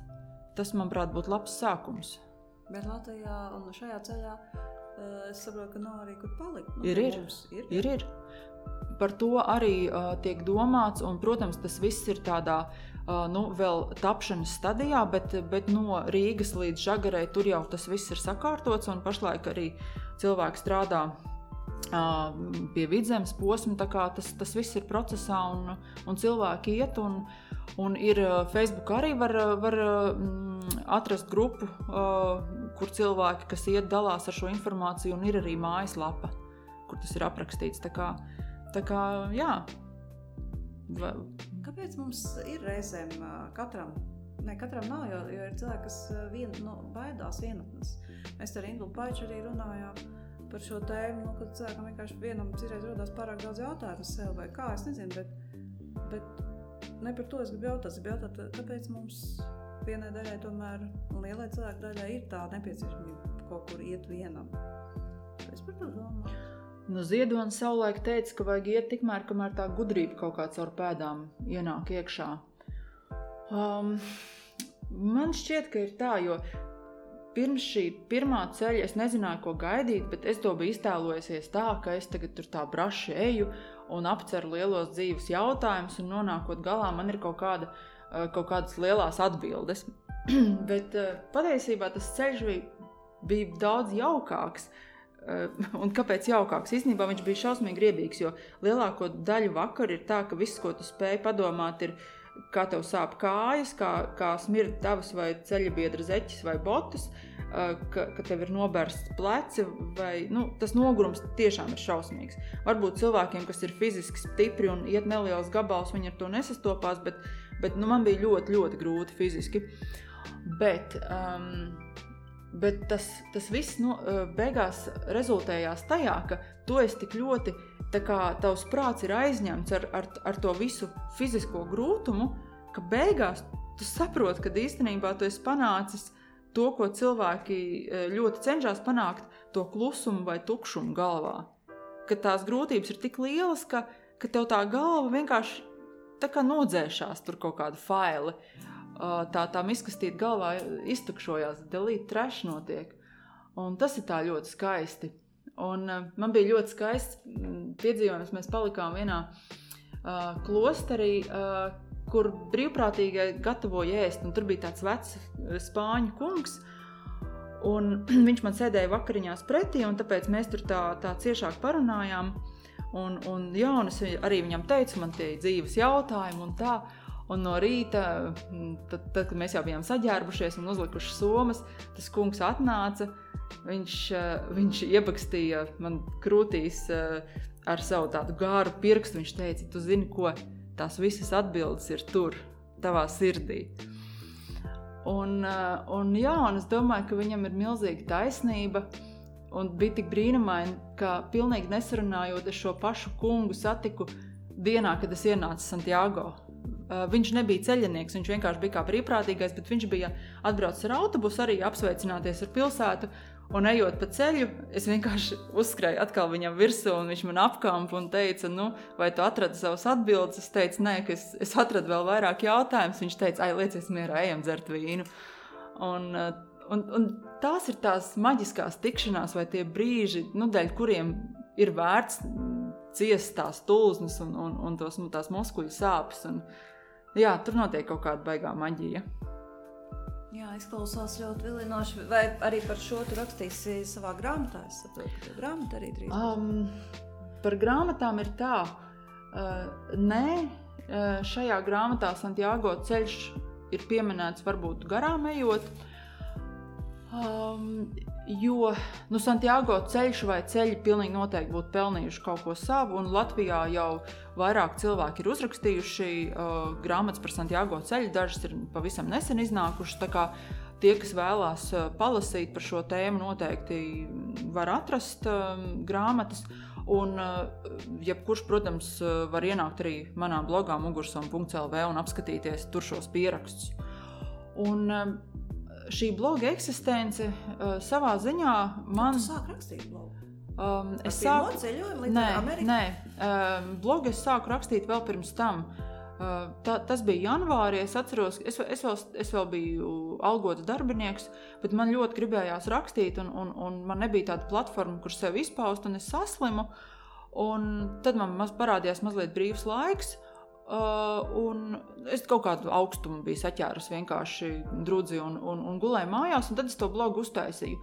Tas, manuprāt, būtu labs sākums. Bet Latvijā un šajā ceļā es saprotu, ka nav arī kur palikt. Nu, ir, ir. ir, ir. ir. par to arī uh, tiek domāts, un, protams, tas viss ir tādā uh, nu, vēl tapšanas stadijā, bet, bet no Rīgas līdz Žagarai tur jau tas viss ir sakārtots, un pašlaik arī cilvēki strādā uh, pie vidzemes posma. Tas, tas viss ir procesā, un, un cilvēki iet. Un, un ir Facebook arī var, var mm, atrast grupu, uh, kur cilvēki, kas iet, dalās ar šo informāciju, un ir arī mājaslapa, kur tas ir aprakstīts. Tā kā, tā kā, jā. Kāpēc mums ir reizēm katram? Ne, katram nav, jo, jo ir cilvēki, kas vien, nu, baidās vienatnes. Mēs ar Ingūnu Paiču arī runājām par šo tēmu, nu, kad cilvēkam vienkārši vienam citreiz rodas pārāk daudz jautājumu sev vai kā, es nezinu, bet, bet ne par to es gribu jautāt. Es gribu jautāt, kāpēc mums vienai daļai tomēr, lielai cilvēku daļai ir tā nepieciešamība kaut kur iet vienam. Es par to domāju. Nu, Ziedonis savulaik teica, ka vajag iet tikmēr, kamēr tā gudrība kaut kā caur pēdām ienāk iekšā. Um, man šķiet, ka ir tā, jo pirms šī pirmā ceļa es nezināju, ko gaidīt, bet es to biju iztēlojusies tā, ka es tagad tur tā braši eju un apceru lielos dzīves jautājumus, un nonākot galā, man ir kaut, kāda, kaut kādas lielas atbildes. bet uh, patiesībā tas ceļš bija, bija daudz jaukāks. Eh, un kāpēc jaukāks? Īsnībā viņš bija šausmīgi griebīgs, jo lielāko daļu vakar ir tā, ka viss, ko tu spēj padomāt, ir kā tev sāp kājas, kā, kā smirda tavas vai ceļa biedra zeķis vai botas, eh, ka, ka tev ir nobērsts pleci, vai nu, tas nogurums tiešām ir šausmīgs. Varbūt cilvēkiem, kas ir fiziski stipri un iet neliels gabals, viņi ar to nesastopās, bet, bet nu, man bija ļoti, ļoti grūti fiziski. Bet, um, Bet tas, tas viss no, beigās rezultējās tajā, ka tu esi tik ļoti, tā kā tavs prāts ir aizņemts ar, ar, ar to visu fizisko grūtumu, ka beigās tu saproti, ka īstenībā tu esi panācis to, ko cilvēki ļoti cenšas panākt, to klusumu vai tukšumu galvā. Ka tās grūtības ir tik lielas, ka, ka tev tā galva vienkārši tā kā nodzēšās tur kaut kāda faila tā, tā izkastīta galvā iztukšojās, delīt trash notiek. Un tas ir tā ļoti skaisti. Un, uh, man bija ļoti skaists piedzīvojums. Mēs palikām vienā uh, klosterī, uh, kur brīvprātīgie gatavoja ēst. Tur bija tāds vecs spāņu kungs. Un viņš man sēdēja vakariņās pretī, un tāpēc mēs tur tā, tā ciešāk parunājām. Un, un Jānis arī viņam teica, man tie ir dzīves jautājumi un tā. Un no rīta, tad, tad, kad mēs jau bijām saģērbušies un uzlikuši somas, tas kungs atnāca. Viņš, eh, viņš iepakstīja man krūtīs eh, ar savu tādu gāru pirkstu. Viņš teica, tu zini, ko tās visas atbildes ir tur, tavā sirdī. Un, eh, un, jā, un es domāju, ka viņam ir milzīga taisnība. Un bija tik brīnumaini, ka pilnīgi nesarunājot, es šo pašu kungu satiku dienā, kad es ienācu Santiago viņš nebija ceļinieks, viņš vienkārši bija kā brīvprātīgais, bet viņš bija atbraucis ar autobusu, arī apsveicināties ar pilsētu. Un ejot pa ceļu, es vienkārši uzskrēju atkal viņam virsū, un viņš man apkampa un teica, nu, vai tu atradi savas atbildes? Es teicu, nē, ka es, es atradu vēl vairāk jautājumus. Viņš teica, ai, liecies mierā, ejam dzert vīnu. Un, un, un tās ir tās maģiskās tikšanās vai tie brīži, nu, dēļ kuriem ir vērts ciest tās tulznes un, un, un tos, nu, tās muskuļu sāpes. Un, jā, tur notiek kaut kāda baigā maģija. Jā, izklausās ļoti vilinoši. Vai arī par šo tu rakstīsi savā grāmatā? Es saprotu, ka grāmata arī drīz. Um, par grāmatām ir tā, uh, nē, uh, šajā grāmatā Santiago ceļš ir pieminēts varbūt garām ejot. Um, Jo nu, Santiago ceļš vai ceļi pilnīgi noteikti būtu pelnījuši kaut ko savu, un Latvijā jau vairāk cilvēki ir uzrakstījuši uh, grāmatas par Santiago ceļu, dažas ir pavisam nesen iznākušas. Tie, kas vēlās uh, palasīt par šo tēmu, noteikti var atrast uh, grāmatas. Un, jebkurš, protams, var ienākt arī manā blogā, mugursoma.lv un apskatīties tur šos pierakstus. Un, šī bloga eksistence uh, savā ziņā man. Tu sāk rakstīt blogu. Um, es sāku ceļojumu līdz nē, Amerikai. Nē, um, blogu es sāku rakstīt vēl pirms tam. Uh, ta, tas bija janvārī. Es atceros, es, es, vēl, es vēl biju algots darbinieks, bet man ļoti gribējās rakstīt, un, un, un man nebija tāda platforma, kur sevi izpaust, un es saslimu. Un tad man parādījās mazliet brīvs laiks. Uh, es kaut kādu augstumu biju saķērusi vienkārši drudzi un, un, un gulēju mājās, un tad es to blogu uztaisīju.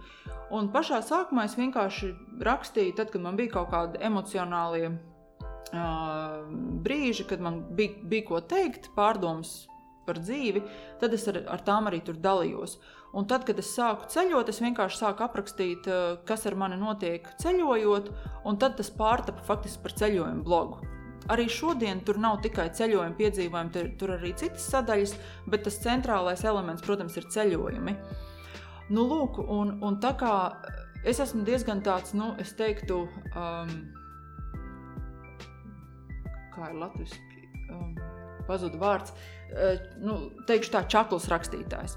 Un pašā sākumā es vienkārši rakstīju, tad, kad man bija kaut kādi emocionālie uh, brīži, kad man bija, bija ko teikt, pārdomas par dzīvi, tad es ar, ar tām arī tur dalījos. Un tad, kad es sāku ceļot, es vienkārši sāku aprakstīt, kas ar mani notiek ceļojot, un tad tas pārtapa faktiski par ceļojumu blogu. Arī šodien tur nav tikai ceļojuma piedzīvojumi, tur, tur arī citas sadaļas, bet tas centrālais elements, protams, ir ceļojumi. Nu, lūk, un, un tā kā es esmu diezgan tāds, nu, es teiktu, um, kā ir latviešu um, pazuda vārds, uh, nu, teikšu tā, čakls rakstītājs.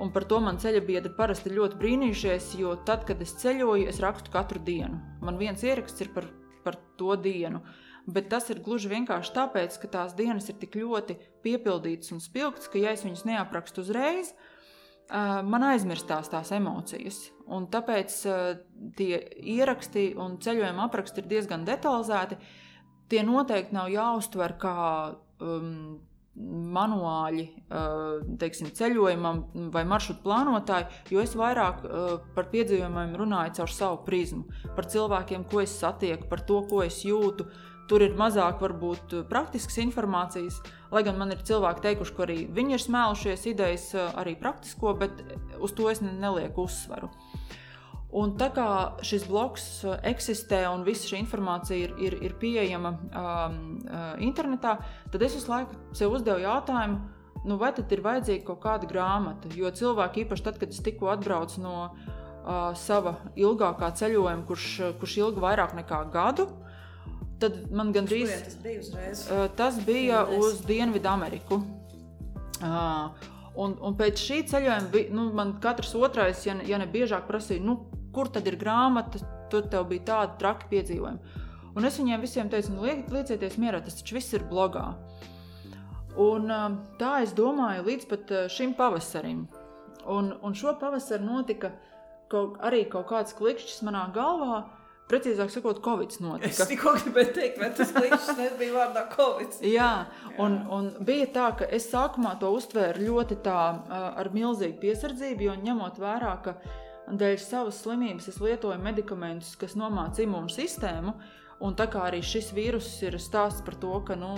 Un par to man ceļa biedri parasti ļoti brīnījušies, jo tad, kad es ceļoju, es rakstu katru dienu. Man viens ieraksts ir par, par to dienu. Uh, bet tas ir gluži vienkārši tāpēc, ka tās dienas ir tik ļoti piepildītas un spilgtas, ka, ja es viņas neaprakstu uzreiz, man aizmirstās tās emocijas. Un tāpēc tie ieraksti un ceļojuma apraksti ir diezgan detalizēti. Tie noteikti nav jāuztver kā um, manuāļi teiksim, ceļojumam vai maršrutu plānotāji, jo es vairāk par piedzīvojumiem runāju caur savu prizmu, par cilvēkiem, ko es satieku, par to, ko es jūtu, Tur ir mazāk varbūt praktiskas informācijas, lai gan man ir cilvēki teikuši, ka arī viņi ir smēlušies idejas, arī praktisko, bet uz to es nelieku uzsvaru. Un tā kā šis bloks eksistē un visa šī informācija ir, ir, ir pieejama um, internetā, tad es visu laiku sev uzdevu jautājumu, nu vai tad ir vajadzīga kaut kāda grāmata. Jo cilvēki, īpaši tad, kad es tikko atbraucu no uh, sava ilgākā ceļojuma, kurš, kurš ilga vairāk nekā gadu, Tad man gandrīz tas bija uzreiz. Uh, tas bija Dienvides. uz Dienvidu Ameriku. Uh, un, un pēc šī ceļojuma bija, nu, man katrs otrais, ja ne, ja ne biežāk, prasīja, nu, kur tad ir grāmata, tur tev bija tāda traki piedzīvojumi. Un es viņiem visiem teicu, nu, liecieties mierā, tas taču viss ir blogā. Un, uh, tā es domāju līdz pat šim pavasarim. Un, un šo pavasaru notika kaut, arī kaut kāds klikšķis manā galvā, Precīzāk sakot, Covid notika. Es tikko gribēju teikt, vai tas līdz nebija vārdā Covid. Jā, un, un bija tā, ka es sākumā to uztvēru ļoti tā ar milzīgu piesardzību, jo ņemot vērā, ka dēļ savas slimības es lietoju medikamentus, kas nomāca imūnu sistēmu, Un tā kā arī šis vīrus ir stāsts par to, ka, nu,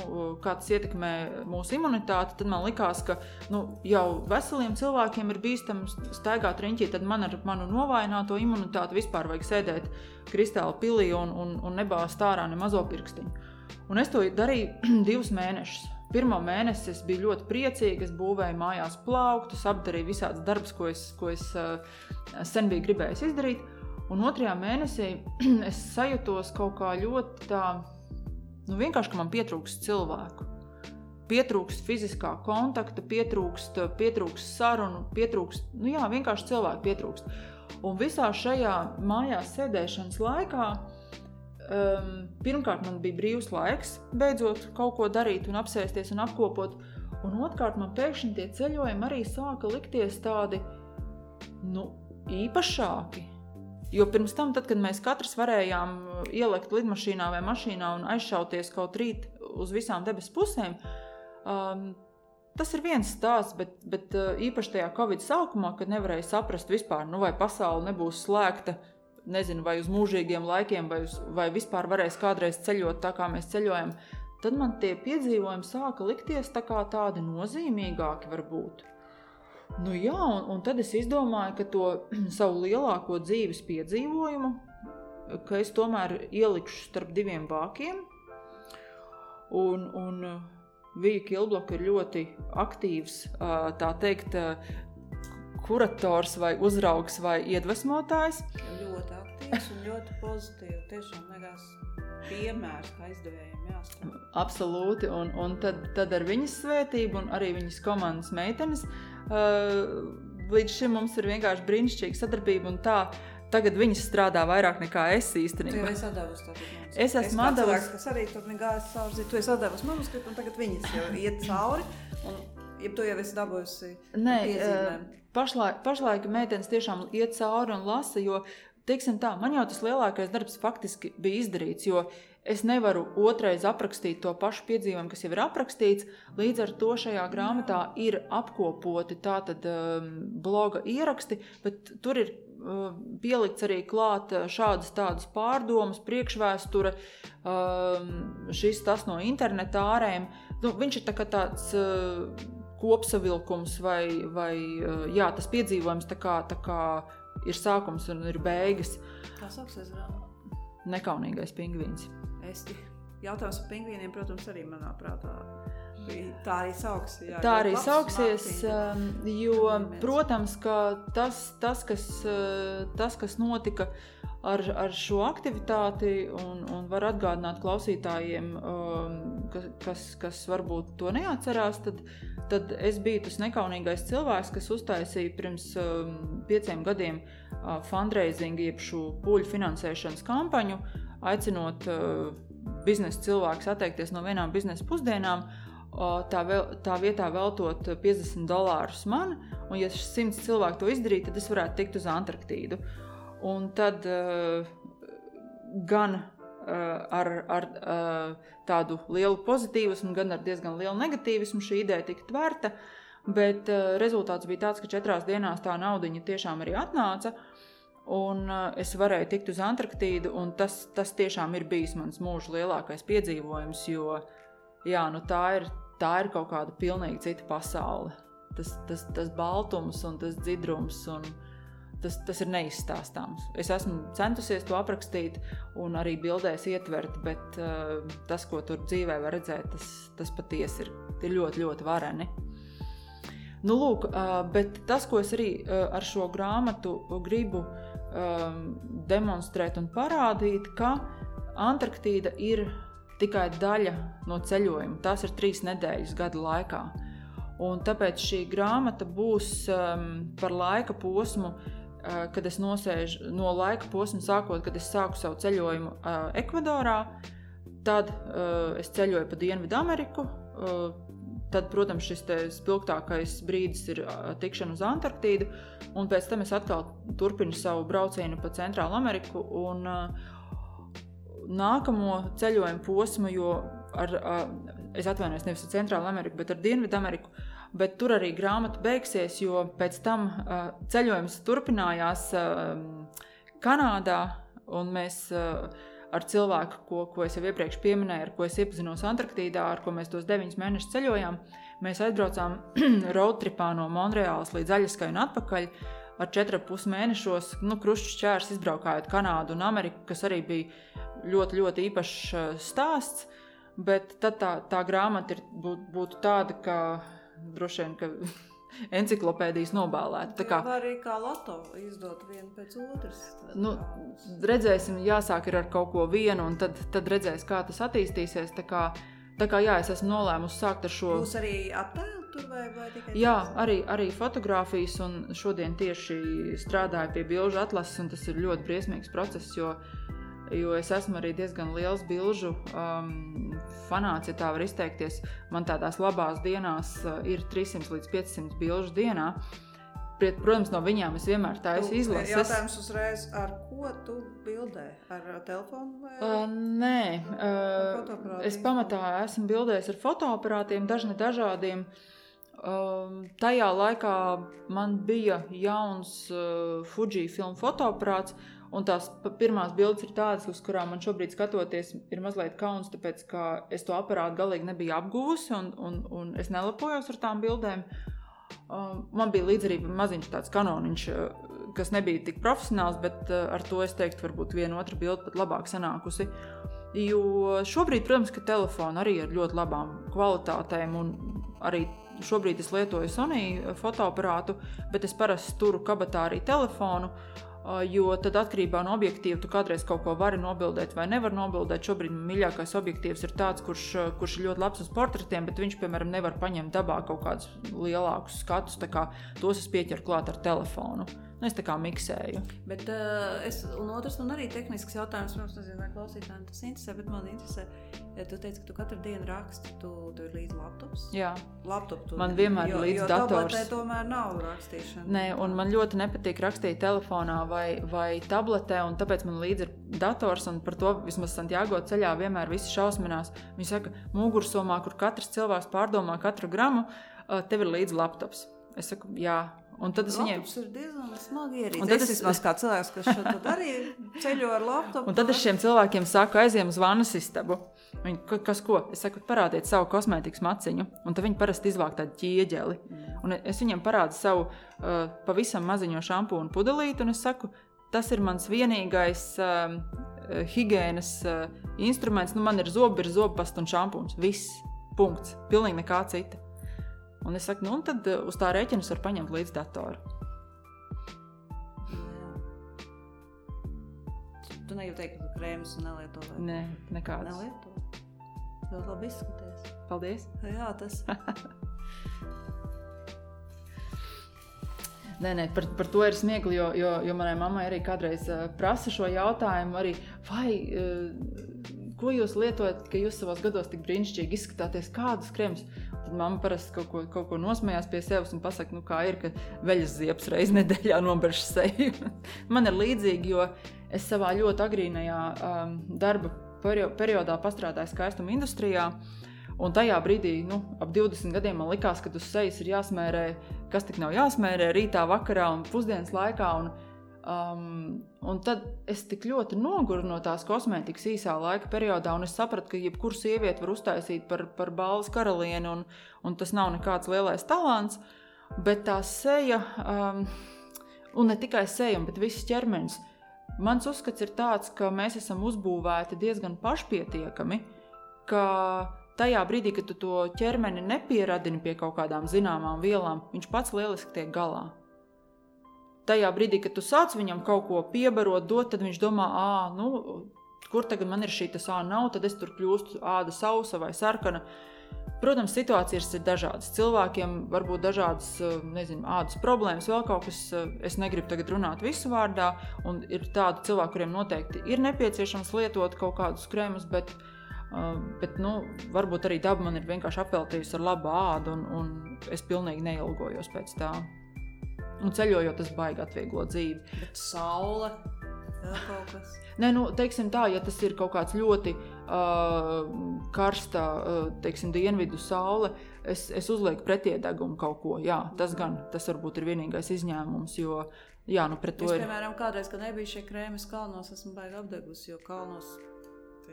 kā tas ietekmē mūsu imunitāti, tad man likās, ka nu, jau veseliem cilvēkiem ir bīstami staigāt riņķī. Tad man ar manu novājināto imunitāti vispār vajag sēdēt kristāla pilī un, un, un nebāzt ārā ne mazo pirkstiņu. Un es to darīju divus mēnešus. Pirmā mēnesi es biju ļoti priecīga. Es būvēju mājās plauktus, apdarīju visādas darbus, ko es, ko es uh, sen biju gribējis izdarīt. Un otrajā mēnesī es sajūtos kaut kā ļoti tā, nu vienkārši, ka man pietrūkst cilvēku. Pietrūkst fiziskā kontakta, pietrūkst, pietrūkst sarunu, pietrūkst, nu jā, vienkārši cilvēku pietrūkst. Un visā šajā mājās sēdēšanas laikā um, pirmkārt man bija brīvs laiks, beidzot kaut ko darīt un apsēsties un apkopot. Un otrkārt man pēkšņi tie ceļojumi arī sāka likties tādi nu, īpašāki Jo pirms tam, tad, kad mēs katrs varējām uh, ielikt lidmašīnā vai mašīnā un aizšauties kaut rīt uz visām debesu pusēm, um, tas ir viens stāsts, bet, bet uh, īpaši tajā Covid sākumā, kad nevarēja saprast vispār, nu, vai pasaule nebūs slēgta, nezinu, vai uz mūžīgiem laikiem, vai, uz, vai vispār varēs kādreiz ceļot tā, kā mēs ceļojam, tad man tie piedzīvojumi sāka likties tā tādi nozīmīgāki varbūt. Nu, jā, un, un tad es izdomāju, ka to savu lielāko dzīves piedzīvojumu, ka es tomēr ielikšu starp diviem vākiem. Un, un Vija Kilbloka ir ļoti aktīvs, tā teikt, kurators vai uzraugs vai iedvesmotājs. Ļoti aktīvs un ļoti pozitīvs. Tiešām liekas piemērs, kā izdevējiem jāstāv. Absolūti, un, un tad, tad ar viņas svētību un arī viņas komandas meitenes Uh, līdz šim mums ir vienkārši brīnišķīga sadarbība un tā. Tagad viņas strādā vairāk nekā es īstenībā. To monētu. Es esmu devusi. kas arī tur negājis cauri. Tu esi devusi manuskriptu, un tagad viņas jau iet cauri. Un, ja tu jau esi dabūjusi Nē, uh, pašlaik, pašlaik meitenes tiešām iet cauri un lasa, jo, teiksim tā, man jau tas lielākais darbs faktiski bija izdarīts, jo es nevaru otrais aprakstīt to pašu piedzīvojumu, kas jau ir aprakstīts. Līdz ar to šajā grāmatā ir apkopoti tātad um, bloga ieraksti, bet tur ir uh, pielikts arī klāt uh, šādas tādas pārdomas, priekšvēsture, um, šis tas no interneta ārēm. Nu, viņš ir tā tāds uh, kopsavilkums vai, vai uh, jā, tas piedzīvojums tā kā, tā kā ir sākums un ir beigas. Tā sauksies grāmata. Nekaunīgais pingvīns. Es jautājums par pingvīniem, protams, arī manā prātā. Tā arī sauks, jā, tā arī sauksies, um, jo, protams, ka tas, tas, kas, uh, tas, kas notika ar, ar šo aktivitāti, un, un var atgādināt klausītājiem, um, kas, kas, kas varbūt to neatcerās, tad, tad es biju tas nekaunīgais cilvēks, kas uztaisīja pirms um, pieciem gadiem uh, fundraising, jeb šo puļu finansēšanas kampaņu, aicinot uh, biznesa cilvēkus atteikties no vienām biznesa pusdienām, tā, vēl, tā vietā veltot 50 dolārus man, un ja simts cilvēku to izdarītu, tad es varētu tikt uz Antarktīdu. Un tad uh, gan uh, ar, ar tādu lielu pozitīvismu, gan ar diezgan lielu negatīvismu šī ideja tika tvērta, bet rezultāts bija tāds, ka četrās dienās tā naudiņa tiešām arī atnāca. Uh, Un uh, es varēju tikt uz Antarktīdu, un tas, tas tiešām ir bijis mans mūža lielākais piedzīvojums, jo jā, nu tā, ir, tā ir kaut kāda pilnīgi cita pasaule. Tas, tas, tas baltums un tas dzidrums. Un, Tas, tas ir neizstāstāms. Es esmu centusies to aprakstīt, un arī bildēs ietvert, bet uh, tas, ko tur dzīvē var redzēt, tas, tas patiesi ir, ir ļoti, ļoti vareni. Nu, lūk, uh, bet tas, ko es arī uh, ar šo grāmatu gribu demonstrēt un parādīt, ka Antarktīda ir tikai daļa no ceļojuma. Tās ir trīs nedēļas gada laikā. Un tāpēc šī grāmata būs um, par laika posmu, uh, kad es nosēžu no laika posma, sākot, kad es sāku savu ceļojumu uh, Ekvadorā. Tad uh, es ceļoju pa Dienvidu Ameriku, uh, Tad, protams, šis spilgtākais brīdis ir tikšana uz Antarktīdu, un pēc tam es atkal turpinu savu braucienu pa Centrālu Ameriku un nākamo ceļojumu posmu, jo ar, es atvainojos nevis ar Centrālu Ameriku, bet ar Dienvidu Ameriku. Bet tur arī grāmata beigsies, jo pēc tam ceļojums turpinājās Kanādā, un mēs ar cilvēku, ko, ko es jau iepriekš minēju, ar ko es iepazinos Antarktīdā, ar ko mēs tos deviņus mēnešus ceļojām. Mēs aizbraucām roadtripā no Monreālas līdz Aļaskai un atpakaļ. Ar 4,5 mēnešos, nu, krušķis čērs izbraukājot Kanādu un Ameriku, kas arī bija ļoti, ļoti īpašs uh, stāsts. Bet tā, tā grāmata ir, būt, būtu tāda, ka droši vien, ka encyklopēdijas nobālēta. Tā kā arī kā loto izdot vienu pēc otras. Nu, redzēsim, jāsāk ar kaut ko vienu, un tad, tad redzēs, kā tas attīstīsies. Tā kā, tā kā jā, es esmu nolēmusi sākt ar šo. Būs arī attēlu tur vai, vai tikai? Jā, arī, arī fotografijas, un šodien tieši strādāju pie bilžu atlases, un tas ir ļoti briesmīgs process, jo jo es esmu arī diezgan liels bilžu um, fanāts, ja tā var izteikties. Man tādās labās dienās uh, ir 300 līdz 500 bilžu dienā. Protams, no viņiem es vienmēr taisu izlases. Jautājums uzreiz, ar ko tu bildē? Ar uh, telefonu vai? Uh, nē, uh, es pamatā esmu bildējis ar fotoaparātiem, dažni dažādiem. Uh, tajā laikā man bija jauns uh, Fuji filmu fotoaparāts, uh, Un tās pirmās bildes ir tādas, uz kurām man šobrīd skatoties, ir mazliet kauns, tāpēc ka es to aparātu galīgi nebiju apgūusi un, un, un es nelepojos ar tām bildēm. Um, man bija līdzi arī maziņš tāds kanoniņš, uh, kas nebija tik profesionāls, bet uh, ar to es teiktu, varbūt viena otra bilde pat labāk sanākusi. Jo šobrīd, protams, ka telefona arī ir ļoti labām kvalitātēm un arī šobrīd es lietoju Sony fotoaparātu, bet es parasti turu kabatā arī telefonu. Jo tad atkarībā no objektīva tu kādreiz kaut ko vari nobildēt vai nevar nobildēt. Šobrīd mīļākais objektīvs ir tāds, kurš, kurš ir ļoti labs uz portretiem, bet viņš, piemēram, nevar paņemt dabā kaut kādus lielākus skatus. Tos es pieķeru klāt ar telefonu. Nu, es tā kā miksēju. Bet, uh, es, un otrs, un arī tehnisks jautājums, protams, nezinu, vai klausītājiem tas interesē, bet man interesē, ja tu teici, ka tu katru dienu raksti, tu, tu ir līdzi laptops. Jā, Laptop tu Man vienmēr ir jo, līdzi jo dators. tabletē tomēr nav rakstīšana. Nē, un man ļoti nepatīk rakstīt telefonā vai, vai tabletē, un tāpēc man līdzi ir dators. un Par to vismaz Santiago ceļā vienmēr visi šausminās. Viņi saka, mugursomā, kur katrs cilvēks pārdomā katru gramu, ā, tev ir līdzi laptops. Es saku, jā. Un tad es viņiem, Laptops ir diezgan smagi ierīce. Un tad es es- vismaz kā cilvēks, kas šeit arī ceļo ar laptopu. un tad es šiem cilvēkiem saku, aiziem uz vannas istabu. Viņi, "Ka- kas ko? Es saku, parādiet savu kosmētikas maciņu. Un tad viņi parasti izvāk tādu ķieģeli. Un es viņiem parādu savu uh, pavisam maziņo šampūnu pudelīti, un es saku, tas ir mans vienīgais uh, higiēnas uh, instruments. Nu, man ir zobi, ir zobpasta un šampūns. Viss. Punkts. Pilnīgi nekā cita. Un es saku, nu, tad uh, uz tā rēķina es varu paņemt līdzi datoru. Tu teikt, ka krēmus nelieto. vai? Nē, nekādas. Nelieto. Ļoti labi izskaties. Paldies! Jā, tas Nē, nē, par, par to ir smiekli, jo, jo, jo manai mammai arī kādreiz uh, prasa šo jautājumu, arī, vai, uh, ko jūs lietojat, ka jūs savos gados tik brīnišķīgi izskatāties, kādus kremus. Tad mamma parasti kaut ko, kaut ko nosmējās pie sevis un pasakā, nu, kā ir, ka veļas ziepes reizes nedēļā nobež seju. Man ir līdzīgi, jo es savā ļoti agrīnajā um, darba perio- periodā pastrādāju skaistuma industrijā. Un tajā brīdī, nu, ap 20 gadiem, man likās, ka uz sejas ir jāsmērē, kas tik nav jāsmērē rītā, vakarā un pusdienas laikā. Un, um, un tad es tik ļoti noguru no tās kosmētikas īsā laika periodā, un es sapratu, ka jebkura sieviete var uztaisīt par, par balvas karalieni, un, un tas nav nekāds lielais talants. Bet tā seja, um, un ne tikai seja, bet viss ķermenis. Mans uzskats ir tāds, ka mēs esam uzbūvēti diezgan pašpietiekami, ka tajā brīdī, kad tu to ķermeni nepieradini pie kaut kādām zināmām vielām, viņš pats lieliski tiek galā. Tajā brīdī, kad tu sāc viņam kaut ko piebarot, dot, tad viņš domā, ah, nu, kur tagad man ir šī tas ā, nav, tad es tur kļūstu āda sausa vai sarkana. Protams, situācijas ir dažādas. Cilvēkiem var būt dažādas, nezinu, ādas problēmas, vēl kaut kas. Es negribu tagad runāt visu vārdā, un ir tādi cilvēki, kuriem noteikti ir nepieciešams lietot kaut kādus kremus, bet, eh, bet nu, varbūt arī daba man ir vienkārši apveltījusi ar labu ādu, un, un es pilnīgi neilgojos pēc tā. Un ceļojot, tas baigi atvieglo dzīvi. Bet saule. Nē, nu, teiksim tā, ja tas ir kaut kāds ļoti uh, karsta, uh, teiksim, dienvidu saule, es, es uzlieku pretiedegumu kaut ko. Jā, tas gan, tas varbūt ir vienīgais izņēmums, jo, jā, nu, pret to Es, ir. piemēram, kādreiz, kad nebija šie krēmi kalnos, esmu baigi apdegusi, jo kalnos,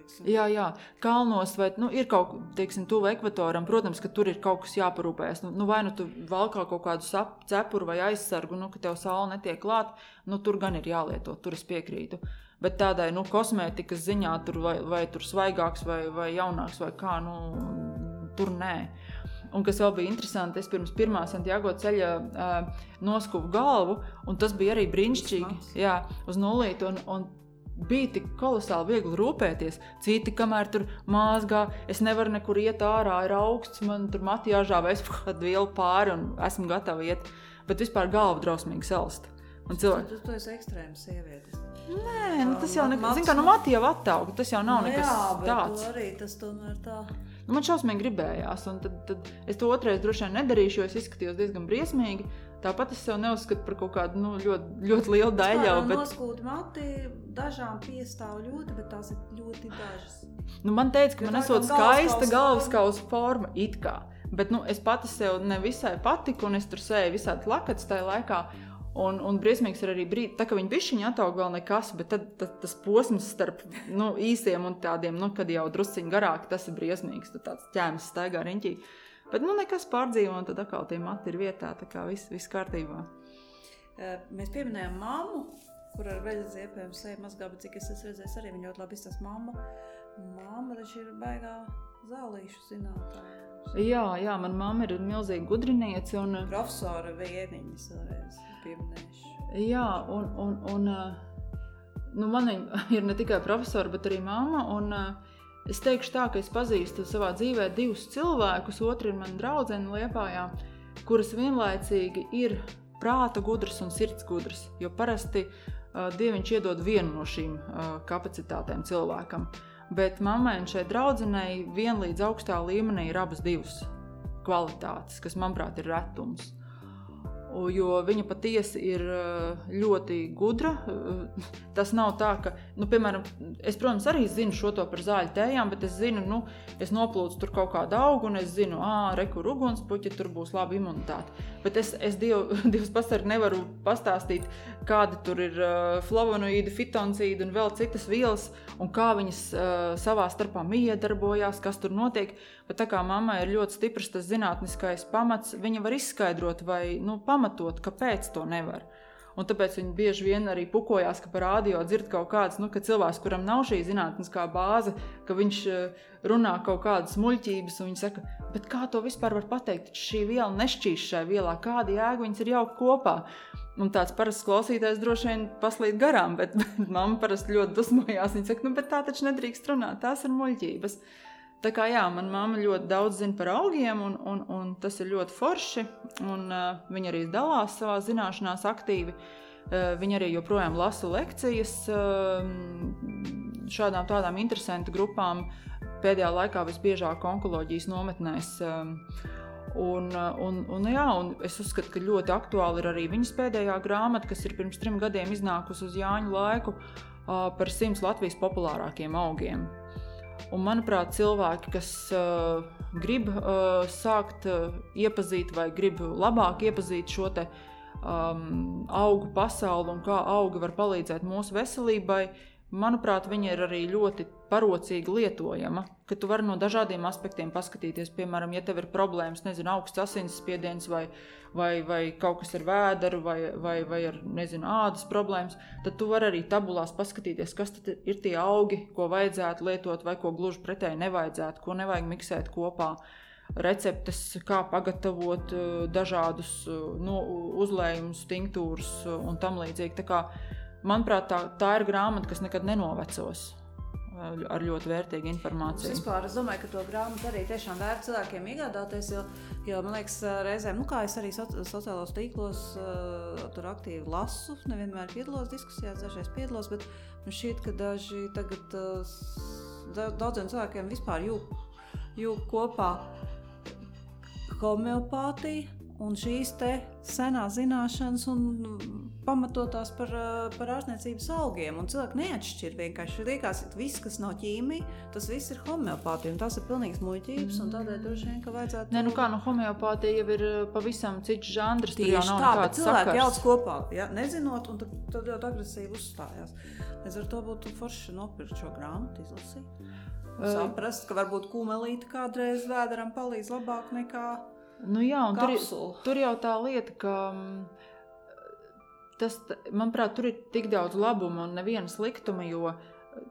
teiksim, Jā, jā, kalnos vai nu, ir kaut kas, tuvu ekvatoram. Protams, ka tur ir kaut kas jāparūpējas. Nu, nu, vai nu tu valkā kaut kādu sap- cepuru vai aizsargu, nu, ka tev saule netiek klāta, nu, tur gan ir jālieto, tur es piekrītu. Bet tādai nu, kosmētikas ziņā, tur vai, vai tur svaigāks vai, vai jaunāks vai kā, nu, tur nē. Un kas vēl bija interesanti, es pirms pirmā Santiago ceļa uh, noskuvu galvu, un tas bija arī brīnišķīgi. Jā, uz nulīti. Un, un bija tik kolosāli viegli rūpēties. Citi, kamēr tur māzgā, es nevaru nekur iet ārā, ir augsts, man tur matī jāžāvē, es kādu vielu pāri un esmu gatava iet. Bet vispār galva drausmīgi salst. Un cilvēki, Tu, tu esi ekstrēms sievietes. nē, nu, tas jau Ma- nekas, Mats- kā, nu, matī jau attauga, tas jau nav Nu nekas jā, tāds. arī tas tomēr tā. Nu, man šausmīgi gribējās, un tad, tad es to otrais droši vien nedarīšu, jo es izskatījos diezgan briesmīgi. Tāpat es sev neuzskatu par kaut kādu nu, ļoti, ļoti lielu daļu. Jā, Bet... noskūta mati, dažām piestāv ļoti, bet tās ir ļoti dažas. Nu, man teica, ka Jo man esot skaista galvaskausa forma, it kā. Bet nu, es pati sev nevisai patiku, un es tur sēju visādi lakats tajā laikā. Un, un briesmīgs ir arī brīdis, tā, ka viņi bišķiņi attaug vēl nekas, bet tad, tad tas posms starp nu, īsiem un tādiem, nu, kad jau drusciņi garāk, tas ir briesmīgs. Tur tāds ķēmis staigā riņķī. Bet nu nekas pārdzīvo, un tad atkal tie mati ir vietā, tā kā viss, viss kārtībā. Mēs pieminējām mammu, kur ar veļas ziepēm seja mazgā, bet cik es esmu redzējis, arī viņa ļoti labi izstāsta mamma. Mamma taču ir baigā zālīšu zinātāja. Jā, jā, manā mamma ir milzīga gudriniece. Un, Profesora Vieniņas vēlreiz pieminējuši. Jā, un, un, un nu, man ir ne tikai profesora, bet arī mamma. Un, uh, es teikšu tā, ka es pazīstu savā dzīvē divus cilvēkus. Otra ir mana draudzene Liepājā, kuras vienlaicīgi ir prāta gudrs un sirds gudrs. Jo parasti uh, Dievs iedod vienu no šīm uh, kapacitātēm cilvēkam. Bet mammai un šai draudzenei vienlīdz augstā līmenī ir abas divas kvalitātes, kas, manuprāt, ir retums jo viņa patiesi ir eh, ļoti gudra. Eh, tas nav tā, ka, nu, piemēram, es, protams, arī zinu šo to par zāļu tējām, bet es zinu, nu, es noplūcu tur kaut kādu augu, un es zinu, ah, rekur ugunspuķi, tur būs laba imunitāte. Bet es, es dievu, divus pasargi nevaru pastāstīt, kāda tur ir uh, flavonoīdi, fitoncīdi un vēl citas vielas, un kā viņas uh, savā starpā miedarbojās, kas tur notiek. Bet tā kā mammai ir ļoti stiprs tas zinātniskais pamats, viņa var izskaidrot vai nu, pamatot, kāpēc to nevar. Un tāpēc viņi bieži vien arī pukojās, ka par rādio dzird kaut kādas, nu, ka cilvēks, kuram nav šī zinātniskā bāze, ka viņš uh, runā kaut kādas muļķības, un viņi saka, bet kā to vispār var pateikt? Šī viela nešķīst šai vielā, kāda jēga viņas ir jaukt kopā. Un tāds parasts klausītājs droši vien paslīd garām, bet, bet mamma parasti ļoti dusmojās. Viņa saka, nu, bet tā taču nedrīkst runāt, tās ir muļķības. Tā kā jā, manā mamma ļoti daudz zina par augiem, un, un, un tas ir ļoti forši. Un, uh, viņa arī dalās savā zināšanās aktīvi. Uh, viņa arī joprojām lasa lekcijas uh, šādām tādām interesantām grupām. Pēdējā laikā visbiežāk onkoloģijas nometnēs. Uh, Un, un, un, jā, un es uzskatu, ka ļoti aktuāli ir arī viņas pēdējā grāmata, kas ir pirms trim gadiem iznākusi uz Jāņu laiku par simts Latvijas populārākiem augiem. Un, manuprāt, cilvēki, kas uh, grib uh, sākt uh, iepazīt vai grib labāk iepazīt šo te, um, augu pasauli un kā augi var palīdzēt mūsu veselībai, manuprāt, viņa ir arī ļoti parocīgi lietojama. Ka tu vari no dažādiem aspektiem paskatīties. Piemēram, ja tev ir problēmas, nezinu, augsts asinsspiediens vai, vai, vai kaut kas ar vēdru vai, vai, vai ar nezinu, ādas problēmas, tad tu vari arī tabulās paskatīties, kas ir tie augi, ko vajadzētu lietot vai ko gluži pretēji nevajadzētu, ko nevajag miksēt kopā receptes, kā pagatavot uh, dažādus uh, no, uzlējumus, tinktūrus uh, un tam līdzīgi. Manuprāt, tā, tā ir grāmata, kas nekad nenovecos ar ļoti vērtīgu informāciju. Vispār es domāju, ka to grāmatu arī tiešām vērts cilvēkiem iegādāties, jo, jo man liekas, reizēm, nu, kā es arī so, sociālos tīklos uh, tur aktīvi lasu, nevienmēr piedalos diskusijās, dažreiz piedalos, bet man šķiet, ka daži tagad uh, daudziem cilvēkiem vispār jūg kopā homeopātija un šīs senās zināšanas un pamatotās par, par ārstniecības augiem. Un cilvēki neatšķir vienkārši. Liekas, ka viss, kas nav ķīmija, tas viss ir homeopātija. Tas ir pilnīgs muļķības. Mm. Tādēļ droši vien, ka vajadzētu. Nē, nu kā no homeopātija jau ir pavisam cits žanrs. Tieši tā, cilvēki jauc kopā, ja, nezinot, un tad, tad ļoti agresīvi uzstājās. Līdz ar to būtu forši nopirkt šo grāmatu, izlasīt. Saprast, ka varbūt kūmelīte kādreiz vēderam palīdz labāk nekā. Nu jā, tur, tur jau tā lieta, ka mm, tas, manuprāt, tur ir tik daudz labuma un neviena sliktuma, jo eh,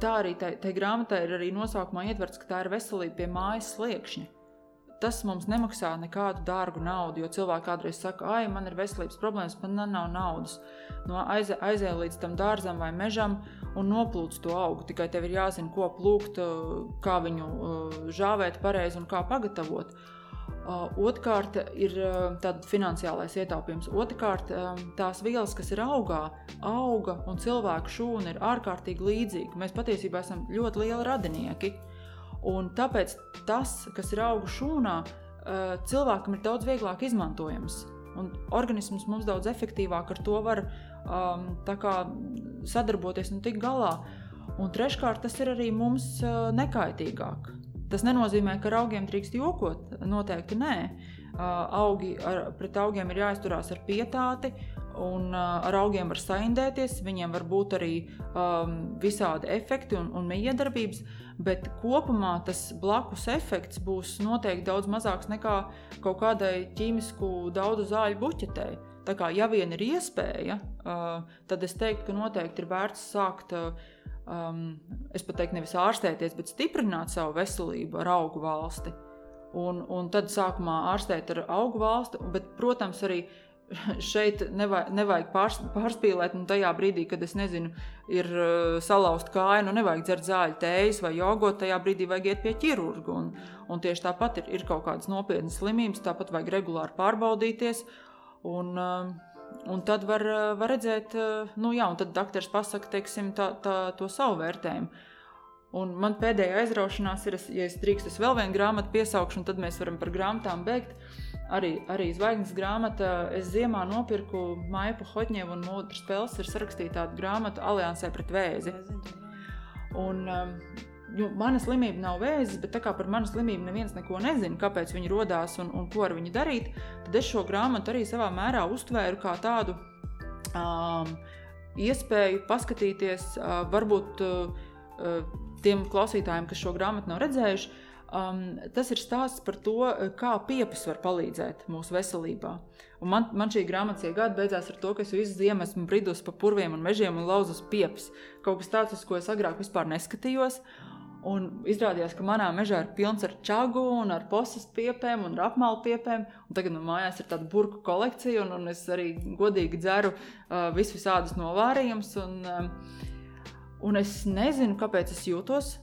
tā arī tajā grāmatā ir arī nosaukumā ietverts, ka tā ir veselība pie mājas sliekšņa. Tas mums nemaksā nekādu dārgu naudu, jo cilvēki kādreiz saka, ah, man ir veselības problēmas, man nav naudas. No aizie, aizie līdz tam dārzam vai mežam un noplūc to augu. Tikai tev ir jāzina, ko plūkt, kā viņu žāvēt pareizi un kā pagatavot. Otrkārt, ir finansiālais ietaupījums. Otrkārt, tās vielas, kas ir augā, auga un cilvēku šūna ir ārkārtīgi līdzīga. Mēs patiesībā esam ļoti lieli radinieki. Un tāpēc tas, kas ir auga šūnā, cilvēkam ir daudz vieglāk izmantojams. Un organisms mums daudz efektīvāk ar to var um, sadarboties un tikt galā. Un treškārt, tas ir arī mums nekaitīgāk. Tas nenozīmē, ka ar augiem drīkst jokot. Noteikti nē. Augi, ar, pret augiem ir jāizturās ar pietāti, un ar augiem var saindēties. Viņiem var būt arī um, visādi efekti un, un miedarbības, bet kopumā tas blakus efekts būs noteikti daudz mazāks nekā kaut kādai ķīmisku daudzu zāļu buķetei. Tā kā ja vien ir iespēja, uh, tad es teiktu, ka noteikti ir vērts sākt uh, um, es pat teiktu, nevis ārstēties, bet stiprināt savu veselību ar augu valsti. Un, un tad sākumā ārstēt ar augu valsti, bet, protams, arī šeit nevajag, nevajag pārs, pārspīlēt. Tajā brīdī, kad es nezinu, ir uh, salauzta kāja, nu nevajag dzert zāļu tējas vai jogot, tajā brīdī vajag iet pie ķirurga. Un, un tieši tāpat ir, ir kaut kādas nopietnas slimības, tāpat vajag regulāri pārbaudīties. Un, un tad var, var redzēt, nu jā, un tad doktors pasaka, teiksim, tā, tā, to savu vērtējumu. Un man pēdējā aizraušanās ir, ja es drīkstu, es vēl vienu grāmatu piesaukšu, un tad mēs varam par grāmatām beigt. Arī, arī zvaigznes grāmata. Es ziemā nopirku Maipu Hotņevu un Mūdras Pels ir sarakstīta tāda grāmata Aliansē pret vēzi. Un, um, nu, mana slimība nav vēzis, bet tā kā par manu slimību neviens neko nezina, kāpēc viņa radās un, un ko ar viņu darīt, tad es šo grāmatu arī savā mērā uztvēru kā tādu um, iespēju paskatīties, uh, varbūt uh, tiem klausītājiem, kas šo grāmatu nav redzējuši. Um, tas ir stāsts par to, kā piepis var palīdzēt mūsu veselībā. Un man, man šī grāmatas gada beidzās ar to, ka es visu ziemu esmu bridus pa purviem un mežiem un lauzus piepis. Kaut kas tāds, uz ko es agrāk vispār neskatījos. Un izrādījās, ka manā mežā ir pilns ar čagu, ar posmas piepēm un ar apmalu piepēm. Un tagad man mājās ir tāda burbuļu kolekcija, un, un es arī godīgi dzeru uh, visus visādus novārījumus. Un, uh, un es nezinu, kāpēc es jūtos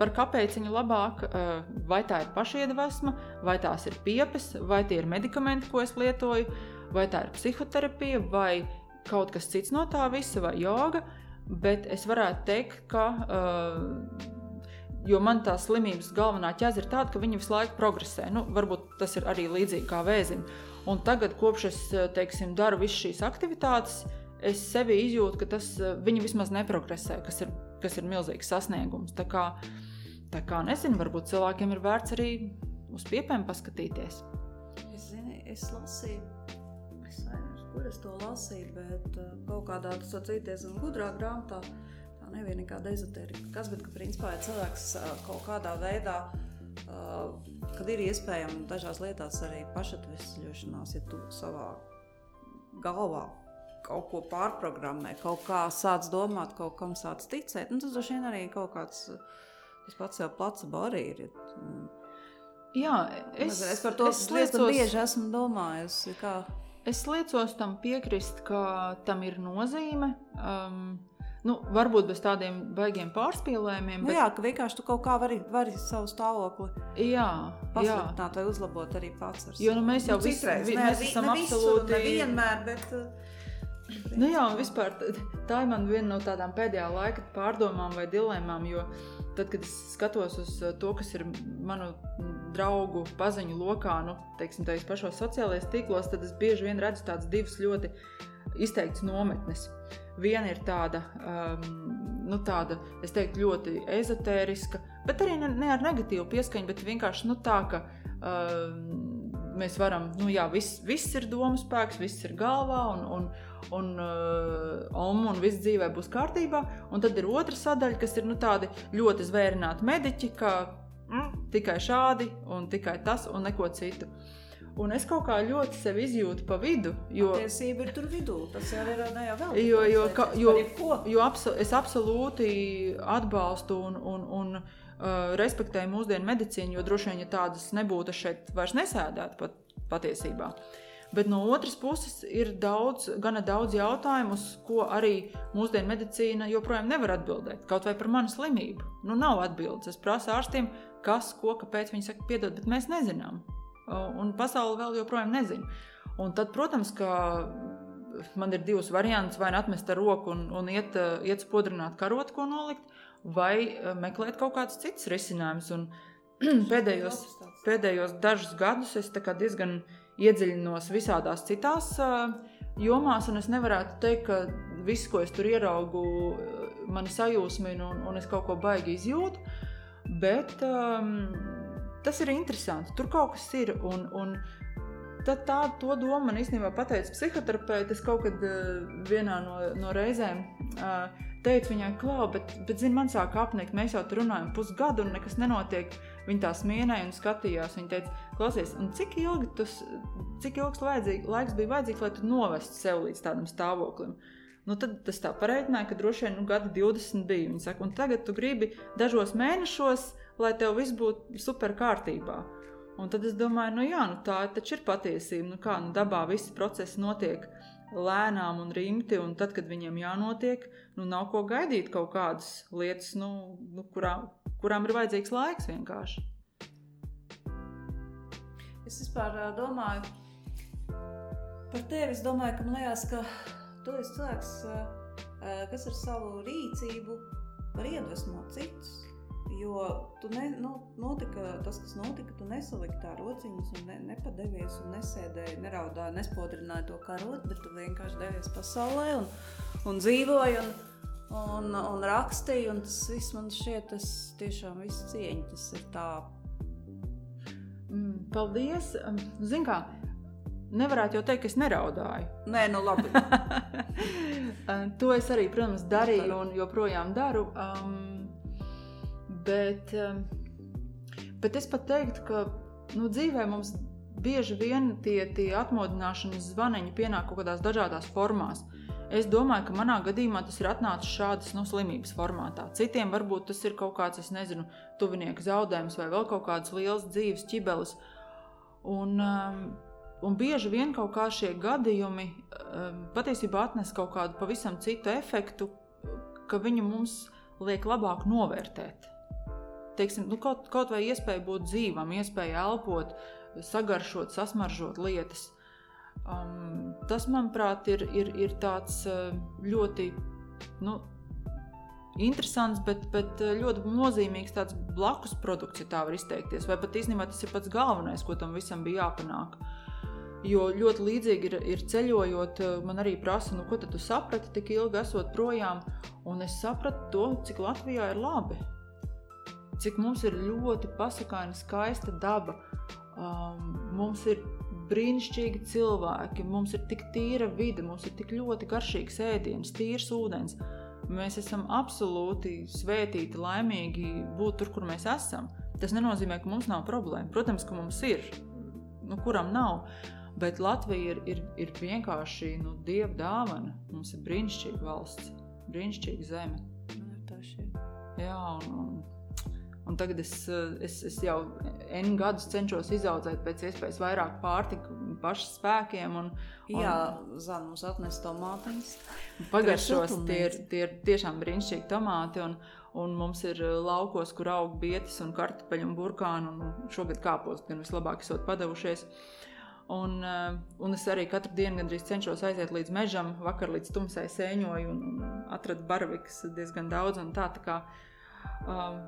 par kāpēciņu labāk, uh, vai tā ir pašiedvesma, vai tās ir piepes, vai tie ir medikamenti, ko es lietoju, vai tā ir psihoterapija, vai kaut kas cits no tā visa, vai joga. Bet es varētu teikt, ka uh, Jo man tā slimības galvenā ķēze ir tāda, ka viņi visu laiku progresē. Nu, varbūt tas ir arī līdzīgi kā vēzim. Un tagad, kopš es teiksim, daru visas šīs aktivitātes, es sevi izjūtu, ka tas viņi vismaz neprogresē, kas ir, kas ir milzīgs sasniegums. Tā kā, tā kā nezinu, varbūt cilvēkiem ir vērts arī uz piepēm paskatīties. Es, zini, es lasīju, es nezinu, kur es to lasīju, bet kaut kādā tas atcīties un gudrā grāmatā nebija nekāda ezotērija. Kas, bet, ka principā, ja cilvēks kaut kādā veidā, kad ir iespējama dažās lietās arī pašatvesļošanās, ja tu savā galvā kaut ko pārprogrammē, kaut kā sāc domāt, kaut kam sāc ticēt, nu, tas droši vien arī kaut kāds, tas pats jau placebo arī ir. Jā, es, es par to es liecos, bieži esmu domājusi. Kā... Es liecos tam piekrist, ka tam ir nozīme. Um, Nu, varbūt bez tādiem baigiem pārspīlējumiem. Nu, bet... Jā, ka vienkārši tu kaut kā vari, vari savu stāvokli pasliktināt vai uzlabot arī pats. Jo nu, mēs jau nu, citreiz, vi, mēs esam ne absolūti. Nevienmēr, bet... Nu jā, vispār tā ir viena no tādām pēdējā laika pārdomām vai dilēmām, jo tad, kad es skatos uz to, kas ir manu draugu paziņu lokā, nu, teiksim, tajos pašos sociālajos tīklos, tad es bieži vien redzu tādas divas ļoti izteiktas nometnes. Viena ir tāda, um, nu, tāda, es teiktu, ļoti ezotēriska, bet arī ne, ne ar negatīvu pieskaņu, bet vienkārši nu, tā, ka um, mēs varam, nu, jā, viss, viss ir domu spēks, viss ir galvā, un, un, un, um, un viss dzīvē būs kārtībā. Un tad ir otra sadaļa, kas ir nu, tādi ļoti zvērināti mediķi, ka mm, tikai šādi un tikai tas un neko citu. Uh, Un es kaut kā ļoti sevi izjūtu pa vidu. Jo tiesība ir tur vidū. Tas jau ir ne jau vēl. Jo, jo, ka, jo, jo abso, es absolūti atbalstu un, un, un uh, respektēju mūsdienu medicīnu, jo droši vien, ja tādas nebūtu, šeit vairs nesēdētu pat, patiesībā. Bet no otras puses ir daudz, gana daudz jautājumu, uz ko arī mūsdienu medicīna joprojām nevar atbildēt. Kaut vai par manu slimību. Nu, nav atbildes. Es prasu ārstiem, kas, ko, kāpēc viņi saka, piedod, bet mēs nezinām un pasaule vēl joprojām nezina. Un tad, protams, ka man ir divas variantus, vai nu atmest ar roku un, un iet, iet spodrināt karotu, ko nolikt, vai meklēt kaut kādus citus risinājumus. pēdējos, pēdējos dažus gadus es diezgan iedziļinos visādās citās uh, jomās, un es nevarētu teikt, ka viss, ko es tur ieraugu, mani sajūsmina un, un es kaut ko baigi izjūtu. Bet um, tas ir interesanti. Tur kaut kas ir. Un, un tad tā, to domu man īstenībā pateica psihoterapeite. Es kaut kad uh, vienā no, no reizēm uh, teicu viņai, klau, bet, bet zini, man sāk apnikt, mēs jau tur runājam pusgadu un nekas nenotiek. Viņa tā smienēja un skatījās. Viņa teica, klausies, cik ilgi tas, cik ilgs vajadzīgi, laiks bija vajadzīgs, lai tu novestu sev līdz tādam stāvoklim. Nu, tad tas tā pareiķināja, ka droši vien nu, gadi 20 bija. Viņa saka, un tagad tu gribi dažos mēnešos lai tev viss būtu super kārtībā. Un tad es domāju, nu jā, nu tā taču ir patiesība. Nu kā, nu dabā visi procesi notiek lēnām un rimti, un tad, kad viņiem jānotiek, nu nav ko gaidīt kaut kādas lietas, nu, nu kurām, kurām ir vajadzīgs laiks vienkārši. Es vispār domāju, Par tevi es domāju, ka man liekas, ka tu esi cilvēks, kas ar savu rīcību var iedvesmot citus. Jo tu ne, nu, notika, tas, kas notika, tu nesaliki tā rociņas, un ne, nepadevies, un nesēdēji, neraudāji, nespodrināji to karot, bet tu vienkārši devies pasaulē un, un dzīvoji un, un, un rakstīji. Un tas viss man šķiet, tas tiešām viss cieņa. Tas ir tā. Mm, paldies! Zini, kā nevarētu jau teikt, ka es neraudāju. Nē, nu labi. to es arī, protams, darīju un joprojām daru. Um, bet, um, bet es pat teiktu, ka nu, dzīvē mums bieži vien tie, tie atmodināšanas zvaniņi pienāk kaut kādās dažādās formās. Es domāju, ka manā gadījumā tas ir atnācis šādas nu, slimības formātā. Citiem varbūt tas ir kaut kāds, es nezinu, tuvinieku zaudējums vai vēl kaut kādas lielas dzīves ķibeles. Un, um, Un bieži vien kaut kā šie gadījumi um, patiesībā atnes kaut kādu pavisam citu efektu, ka viņi mums liek labāk novērtēt. Teiksim, nu, kaut, kaut vai iespēja būt dzīvam, iespēja elpot, sagaršot, sasmaržot lietas. Um, tas, manuprāt, ir, ir, ir tāds uh, ļoti nu, interesants, bet, bet uh, ļoti nozīmīgs blakus produkts, ja tā var izteikties. Vai pat īstenībā tas ir pats galvenais, ko tam visam bija jāpanāk. Uh, Jo ļoti līdzīgi ir, ir ceļojot, eh, man arī prasa, nu, ko tu saprati tik ilgi esot projām. Un es sapratu to, cik Latvijā ir labi. Cik mums ir ļoti pasakaina, skaista daba. Um, mums ir brīnišķīgi cilvēki, mums ir tik tīra vide, mums ir tik ļoti garšīgs ēdiens, tīrs ūdens. Mēs esam absolūti svētīti, laimīgi būt tur, kur mēs esam. Tas nenozīmē, ka mums nav problēma. Protams, ka mums ir. Nu, kuram nav? Bet Latvija ir, ir, ir vienkārši nu, dieva dāvana. Mums ir brīnišķīga valsts, brīnišķīga zeme. Nu. Jā, un, un, un tagad es, es, es jau N gadus cenšos izaudzēt pēc iespējas vairāk pārtika pašu spēkiem. Un, un, Jā, Zana mums atnes tomātiņas. Pagaršos, tie ir, tie ir tiešām brīnišķīgi tomāti. Un, un mums ir laukos, kur aug bietas un kartupeļi un burkāni. Un šogad kāpos gan vislabāk esot padavušies. Un, eh, un es arī katru dienu gandrīz cenšos aiziet līdz mežam, vakar līdz tumsai sēņoju un, un atradu baravikas diezgan daudz. Tā, tā kā,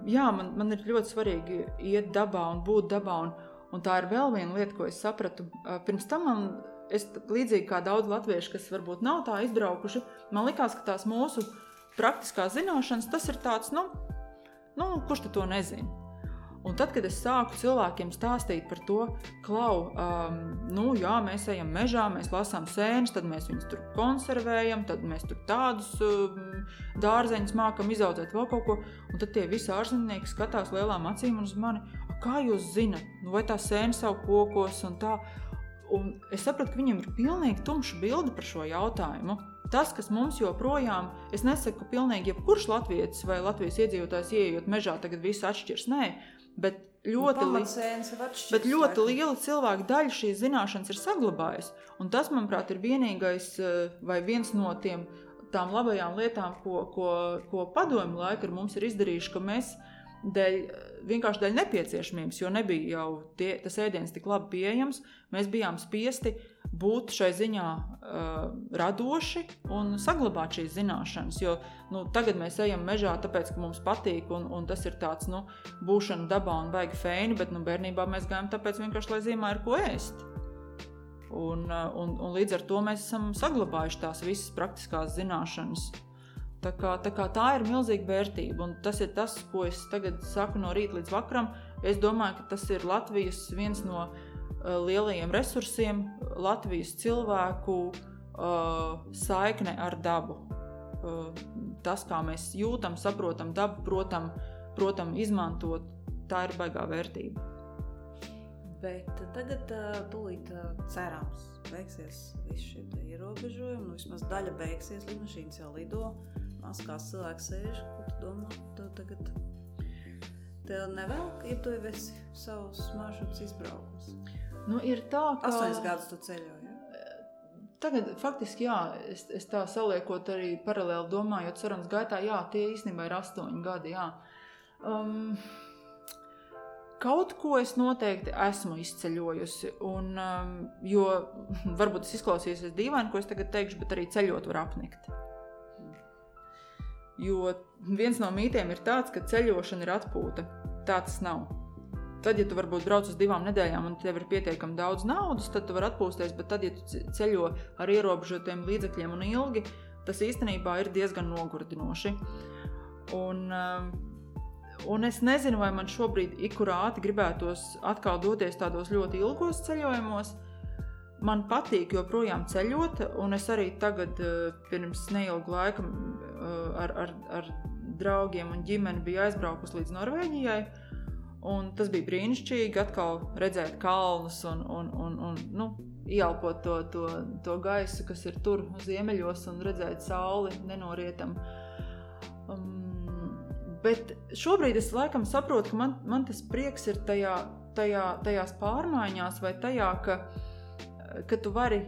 jā, man, man ir ļoti svarīgi iet dabā un būt dabā. Un, un tā ir vēl viena lieta, ko es sapratu. Pirms tam man, es, līdzīgi kā daudz latviešu, kas varbūt nav tā izbraukuši, man likās, ka tās mūsu praktiskās zināšanas, tas ir tāds, nu, nu kurš to nezina. Un tad, kad es sāku cilvēkiem stāstīt par to, klau, um, nu, jā, mēs ejam mežā, mēs lasām sēnes, tad mēs viņus tur konservējam, tad mēs tur tādus um, dārzeņus mākam izaudzēt, vēl kaut ko. Un tad tie visi ārzemnieki skatās lielām acīm uz mani, kā jūs zinat, nu, vai tā sēne savu kokos un tā. Un es sapratu, ka viņiem ir pilnīgi tumša bilde par šo jautājumu. Tas, kas mums joprojām, es nesaku, ka pilnīgi jebkurš latvietis vai Latvijas iedzīvotājs ieejot mežā, tagad viss atšķirs. Nē, Bet ļoti, li bet ļoti liela cilvēka daļa šīs zināšanas ir saglabājusi. Un tas, manuprāt, ir vienīgais eh, vai viens no tiem tām labajām lietām, ko, ko, ko padomju laika ar mums ir izdarījuši, ka mēs dēļ, vienkārši dēļ nepieciešamības, jo nebija jau tie, tas ēdiens tik labi pieejams, mēs bijām spiesti būt šai ziņā uh, radoši un saglabāt šīs zināšanas. Jo nu, tagad mēs ejam mežā, tāpēc, ka mums patīk, un, un tas ir tāds nu, būšana dabā un baigi feini, bet nu, bērnībā mēs gājām tāpēc vienkārši, lai zīmē ir ko ēst. Un, uh, un, un līdz ar to mēs esam saglabājuši tās visas praktiskās zināšanas. Tā, kā, tā, kā tā ir milzīga vērtība, un tas ir tas, ko es tagad saku no rīta līdz vakaram. Es domāju, ka tas ir Latvijas viens no uh, lielajiem resursiem, Latvijas cilvēku uh, saikne ar dabu. Uh, tas, kā mēs jūtam, saprotam dabu, protam, protam izmantot, tā ir baigā vērtība. Bet tagad, tūlīt cerams, beigsies visi šie ierobežojumi. Nu, vismaz daļa beigsies, lidmašīnas jau lido. Maskās cilvēks sēž, ko tu domā? Tu tagad tev nevelk, ja tu esi savus maršrutus izbraukus. Nu, ir tā, ka. Astoņas gadus tu ceļoji. Tagad, faktiski, jā, es, es tā saliekot arī paralēli domājot, sarunas gaitā, jā, tie īstenībā ir astoņi gadi. Jā. Um, kaut ko es noteikti esmu izceļojusi. Un, um, jo varbūt tas izklausīsies dīvaini, ko es tagad teikšu, bet arī ceļot var apnikt. Jo viens no mītiem ir tāds, ka ceļošana ir atpūta. Tā tas nav. Tad, ja tu varbūt brauc uz divām nedēļām un tev ir pietiekami daudz naudas, tad tu vari atpūsties. Bet tad, ja tu ceļo ar ierobežotiem līdzekļiem un ilgi, tas īstenībā ir diezgan nogurdinoši. Un, um, un es nezinu, vai man šobrīd ikurāti gribētos atkal doties tādos ļoti ilgos ceļojumos. Man patīk joprojām ceļot, un es arī tagad, uh, pirms neilga laika, uh, ar, ar, ar draugiem un ģimeni biju aizbraukusi līdz Norvēģijai. Un tas bija brīnišķīgi atkal redzēt kalnus un, un, un, un nu, ieelpot to, to, to gaisu, kas ir tur ziemeļos, un redzēt sauli nenorietam. Um, bet šobrīd es laikam saprotu, ka man, man tas prieks ir tajā, tajā, tajās pārmaiņās, vai tajā, ka, ka tu vari,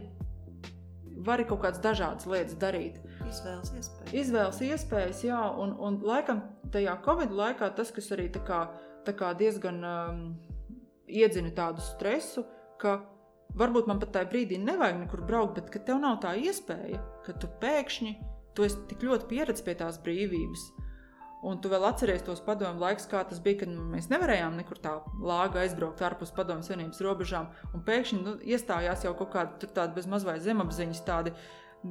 vari kaut kādas dažādas lietas darīt. Izvēles iespējas. Izvēles iespējas, jā, un, un laikam tajā Covid laikā tas, kas arī tā kā tā diezgan um, iedzina tādu stresu, ka varbūt man pat tajā brīdī nevajag nekur braukt, bet ka tev nav tā iespēja, ka tu pēkšņi tu esi tik ļoti pieredzējis pie tās brīvības. Un tu vēl atceries tos padomu laikus, kā tas bija, kad mēs nevarējām nekur tā lāga aizbraukt ārpus padomu savienības robežām. Un pēkšņi nu, iestājās jau kaut kāda tāda bez mazliet zemapziņas, tādi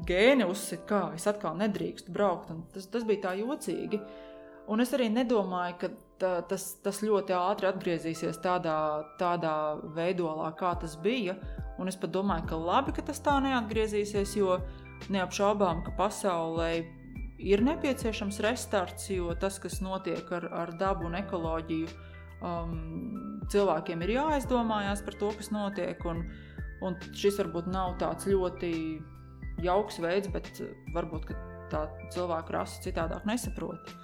gēni uzsit, kā es atkal nedrīkstu braukt. Un tas, tas bija tā jocīgi. Un es arī nedomāju, ka tā, tas, tas ļoti ātri atgriezīsies tādā, tādā veidolā, kā tas bija. Un es pat domāju, ka labi, ka tas tā neatgriezīsies, jo neapšaubām, ka pasaulē ir nepieciešams restarts, jo tas, kas notiek ar, ar dabu un ekoloģiju, um, cilvēkiem ir jāaizdomājās par to, kas notiek. Un, un šis varbūt nav tāds ļoti jauks veids, bet varbūt tā cilvēku rasa citādāk nesaprot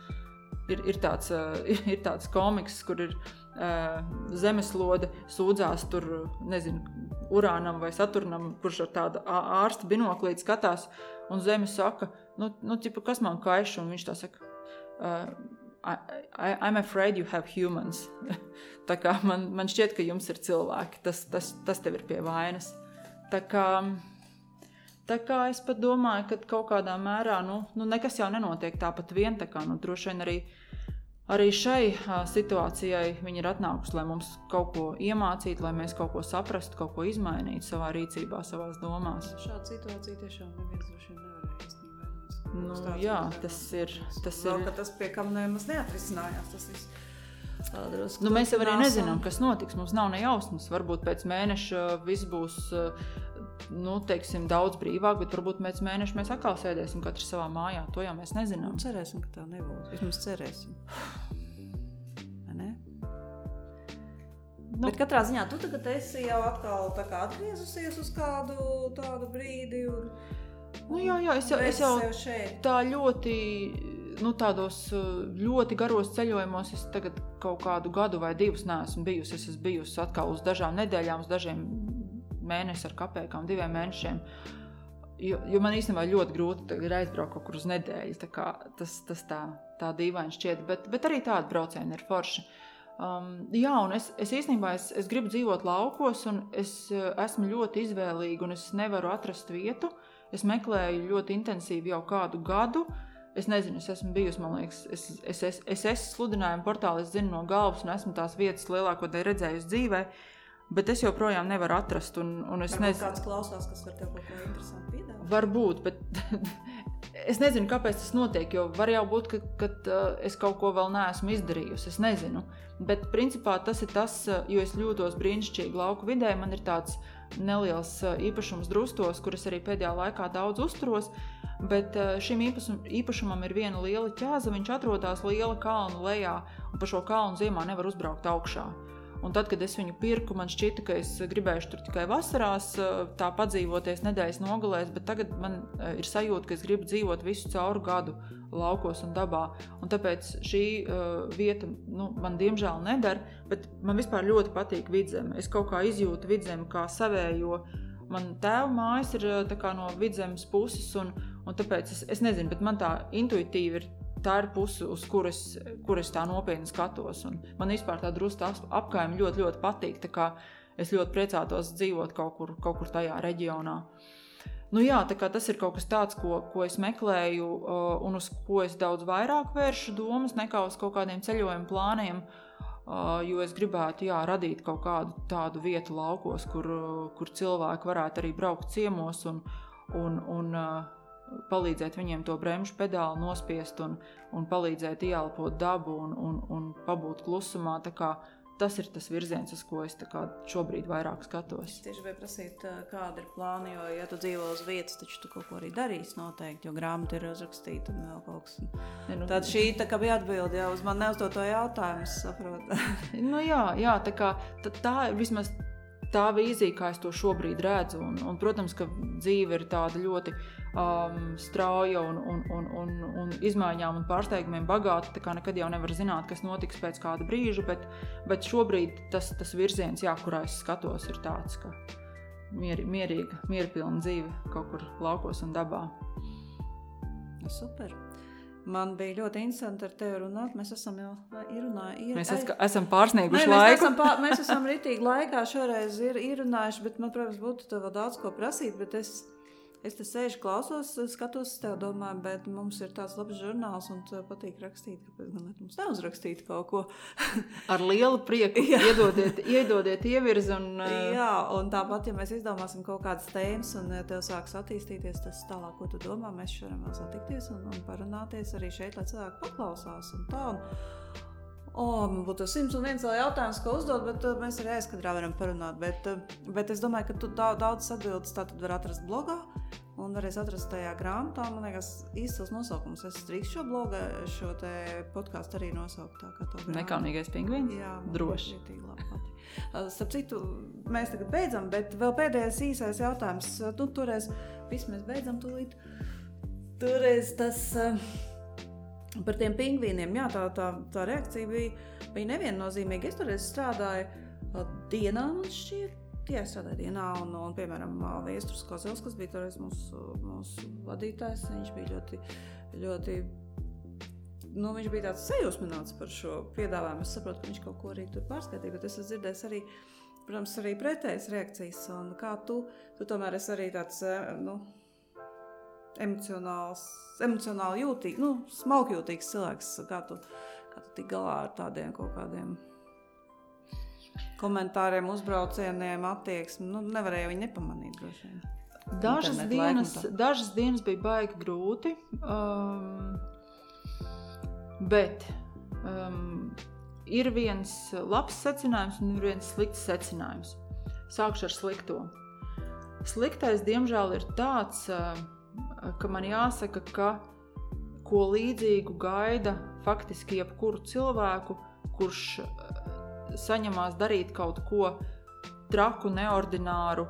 ir, ir, tāds, ir, ir tāds komiks, kur ir uh, zemeslode sūdzās tur, nezinu, urānam vai saturnam, kurš ar tādu ārsta binoklīti skatās, un zeme saka, nu, nu ķipa, kas man kaiš, un viņš tā saka, uh, I, I, I'm afraid you have humans. tā kā man, man šķiet, ka jums ir cilvēki, tas, tas, tas tev ir pie vainas. Tā kā Tā kā es pat domāju, ka kaut kādā mērā nu, nu nekas jau nenotiek tāpat vien. Tā kā, nu, droši vien arī, arī šai situācijai viņi ir atnākuši, lai mums kaut ko iemācītu, lai mēs kaut ko saprastu, kaut ko izmainītu savā rīcībā, savā domās. Šāda situācija tiešām neviens droši vien nevarēja īstenībā. Nu, jā, tas ir. Tas, Vēl, ir... tas pie kam nemaz neatrisinājās. Tas viss. Nu, mēs jau arī nezinām, kas notiks. Mums nav ne jausmas. Varbūt pēc mēneša viss būs nu, teiksim, daudz brīvāk, bet varbūt pēc mēneša mēs atkal sēdēsim katrs savā mājā. To jau mēs nezinām. Nu, cerēsim, ka tā nebūs. Vismaz cerēsim. Ne? Nu, bet katrā ziņā tu tagad esi jau atkal atgriezusies uz kādu tādu brīdi. Un, nu, jā, jā, es jau, es jau tā ļoti, nu, tādos ļoti garos ceļojumos, es tagad kaut kādu gadu vai divus neesmu bijusi. Es esmu bijusi atkal uz dažām nedēļām, uz dažiem mēnesi ar kapekām, diviem mēnešiem. Jo, jo man īstenībā ļoti grūti ir aizbraukt kaut kur uz nedēļu. Tas, tas tā, tā dīvaini šķiet, bet, bet arī tāda brauciena ir forša. Um, jā, un es, es īstenībā es, es gribu dzīvot laukos, un es uh, esmu ļoti izvēlīga, un es nevaru atrast vietu. Es meklēju ļoti intensīvi jau kādu gadu. Es nezinu, es esmu bijusi, man liekas, es, es, es, es esmu sludinājuma portālā, es zinu no galvas, un esmu tās vietas lielāko daļu redzējusi dzīvēm bet es joprojām nevaru atrast. Un, un es nezinu, kāds klausās, kas var tev kaut ko interesantu piedāvāt. Varbūt, bet es nezinu, kāpēc tas notiek. Jo var jau būt, ka, ka uh, es kaut ko vēl neesmu izdarījusi. Es nezinu. Bet principā tas ir tas, uh, jo es jūtos brīnišķīgi lauku vidē. Man ir tāds neliels uh, īpašums drustos, kuras arī pēdējā laikā daudz uzturos. Bet šim īpašum, īpašumam ir viena liela ķēze. Viņš atrodas liela kalna lejā, un pa šo kalnu ziemā nevar uzbraukt augšā. Un tad, kad es viņu pirku, man šķita, ka es gribēju tur tikai vasarās, tā padzīvoties nedēļas nogalēs, bet tagad man ir sajūta, ka es gribu dzīvot visu cauru gadu laukos un dabā. Un tāpēc šī uh, vieta nu, man diemžēl nedara, bet man vispār ļoti patīk vidzeme. Es kaut kā izjūtu vidzemi kā savējo. Man tēva mājas ir no vidzemes puses, un, un tāpēc es, es nezinu, bet man tā intuitīvi ir tā ir puse, uz kuras, kuras tā nopietni skatos. Un man vispār tā drusku apkaimē ļoti, ļoti patīk. Es ļoti priecātos dzīvot kaut kur, kaut kur tajā reģionā. Nu, jā, tas ir kaut kas tāds, ko, ko es meklēju, uh, un uz ko es daudz vairāk vēršu domas nekā uz kaut kādiem ceļojuma plāniem. Uh, jo es gribētu jā, radīt kaut kādu tādu vietu laukos, kur, uh, kur cilvēki varētu arī braukt ciemos un, un, un palīdzēt viņiem to bremžu pedāli nospiest un, un palīdzēt ieelpot dabu un, un, un pabūt klusumā. Tas ir tas virziens, uz ko es šobrīd vairāk skatos. Es tieši gribēju prasīt, kāda ir plāna. Jo, ja tu dzīvo uz vietas, tad tu kaut ko arī darīsi noteikti, jo grāmata ir uzrakstīta un vēl kaut kas. Ja, nu, Tad šī tā kā bija atbilde jau uz man neuzdoto jautājumu, saprotu. nu, jā, jā, tā, kā, tā, tā vismaz tā vīzija, kā es to šobrīd redzu. Un, un, protams, ka dzīve ir tāda ļoti um, strauja un, un, un, un, un izmaiņām un pārsteigumiem bagāta. Tā kā nekad jau nevar zināt, kas notiks pēc kāda brīža, bet, bet šobrīd tas, tas virziens, jā, kurā es skatos, ir tāds, ka mieri, mierīga, mierpilna dzīve kaut kur laukos un dabā. Super! Man bija ļoti interesanti ar tevi runāt. Mēs esam jau runājuši. Mēs es, esam pārsnieguši Nē, laiku. Mēs esam, pār, mēs esam ritīgi laikā šoreiz ir, ir runājuši, bet man, protams, būtu daudz ko prasīt. Bet es Es te sēžu, klausos, skatos, tev domāju, bet mums ir tāds labs žurnāls, un tev patīk rakstīt. Kāpēc gan mums neuzrakstīt kaut ko? Ar lielu prieku iedodiet, iedodiet ievirzi. Un, uh... Jā, un tāpat, ja mēs izdomāsim kaut kādas tēmas, un tev sāks attīstīties tas tālāk, ko tu domā, mēs varam vēl satikties un, un parunāties arī šeit, lai cilvēki paklausās. Un tā, un, Oh, man būtu 101 jautājums, ko uzdot, bet uh, mēs arī aizkadrā varam parunāt. Bet, uh, bet es domāju, ka tu daudz, daudz atbildes tā var atrast blogā. Un varēs atrast tajā grāmatā, man liekas, īsts nosaukums. Es drīkstu šo blogu, šo podkāstu arī nosaukt. Nekaunīgais pingvīns. Jā, droši. Uh, starp citu, mēs tagad beidzam, bet vēl pēdējais īsais jautājums. Nu, toreiz, viss mēs beidzam tūlīt. Toreiz tas. Uh, Par tiem pingvīniem, jā, tā, tā, tā reakcija bija, bija neviennozīmīga. Es tur strādāju dienā, man šķiet, Jā, strādāju dienā, un, un piemēram, Viestures Kozels, kas bija toreiz mūsu, mūsu vadītājs, viņš bija ļoti, ļoti nu, viņš bija tāds sajūsmināts par šo piedāvājumu. Es saprotu, ka viņš kaut ko arī tur pārskaitīja, bet es esmu dzirdējis arī, protams, arī pretējas reakcijas. Un kā tu, tu tomēr esi arī tāds, nu, emocionāli jūtīgs, nu, smalkjūtīgs cilvēks. Kā tu, kā tu tik galā ar tādiem kaut kādiem komentāriem, uzbraucieniem, attieksmi? Nu, nevarēja viņu nepamanīt. Dažas dienas, dažas dienas bija baigi grūti, um, bet um, ir viens labs secinājums un ir viens slikts secinājums. Sākšu ar slikto. Sliktais, diemžēl, ir tāds, uh, ka man jāsaka, ka ko līdzīgu gaida faktiski jebkuru cilvēku, kurš eh, saņemās darīt kaut ko traku, neordināru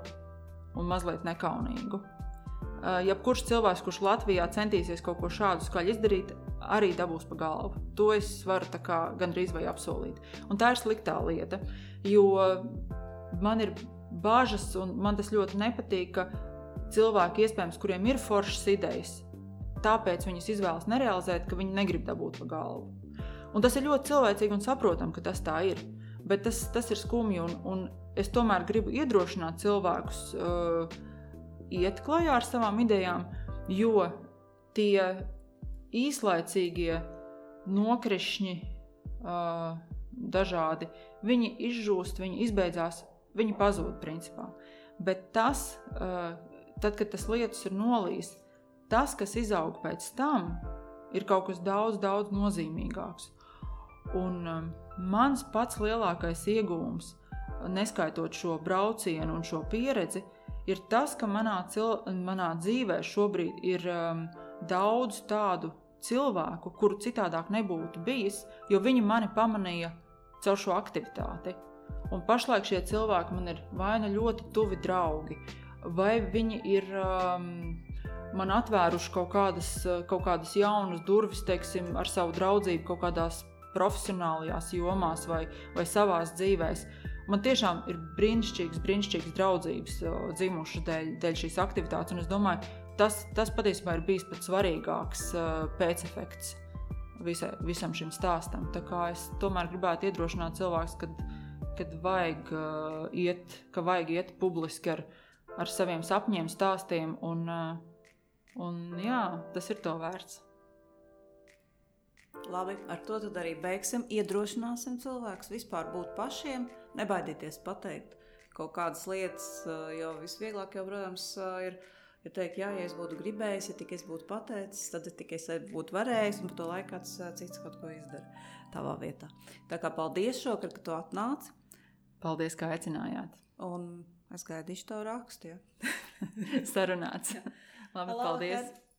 un mazliet nekaunīgu. Eh, jebkurš cilvēks, kurš Latvijā centīsies kaut ko šādu skaļu izdarīt, arī dabūs pa galvu. To es varu gandrīz vai apsolīt. Un tā ir sliktā lieta, jo man ir bažas, un man tas ļoti nepatīk, ka cilvēki, iespējams, kuriem ir foršas idejas, tāpēc viņas izvēlas nerealizēt, ka viņi negrib dabūt pa galvu. Un tas ir ļoti cilvēcīgi un saprotami, ka tas tā ir. Bet tas, tas ir skumji, un, un es tomēr gribu iedrošināt cilvēkus uh, iet klajā ar savām idejām, jo tie īslaicīgie nokrišņi, uh, dažādi, viņi izžūst, viņi izbeidzās, viņi pazūd principā. Bet tas, uh, tad, kad tas lietus ir nolīs, tas, kas izaug pēc tam, ir kaut kas daudz, daudz nozīmīgāks. Un um, mans pats lielākais iegūms, neskaitot šo braucienu un šo pieredzi, ir tas, ka manā, cil, manā dzīvē šobrīd ir um, daudz tādu cilvēku, kuru citādāk nebūtu bijis, jo viņi mani pamanīja caur šo aktivitāti. Un pašlaik šie cilvēki man ir vai nu ļoti tuvi draugi, vai viņi ir um, man atvēruši kaut kādas, kaut kādas jaunas durvis, teiksim, ar savu draudzību, kaut kādās profesionālajās jomās vai, vai savās dzīvēs. Man tiešām ir brīnišķīgs, brīnišķīgs draudzības dzimušas dēļ, dēļ šīs aktivitātes, un es domāju, tas, tas patiesībā ir bijis pats svarīgāks uh, pēcefekts visai, visam šim stāstam. Tā kā es tomēr gribētu iedrošināt cilvēkus, kad, kad vajag, uh, iet, ka vajag iet publiski ar, ar saviem sapņiem, stāstiem, un, uh, un jā, tas ir to vērts. Labi, ar to arī beigsim. Iedrošināsim cilvēkus vispār būt pašiem, nebaidieties pateikt kaut kādas lietas, jo visvieglāk jau, protams, ir Ja teikt, jā, ja es būtu gribējis, ja tikai es būtu pateicis, tad tikai es būtu varējis, un par to laiku kāds cits kaut ko izdara tavā vietā. Tā kā paldies šokar, ka tu atnāci. Paldies, ka aicinājāt. Un es gaidīšu tavu rakstu. Ja? Sarunāts. Labi, Hello, paldies. Kad...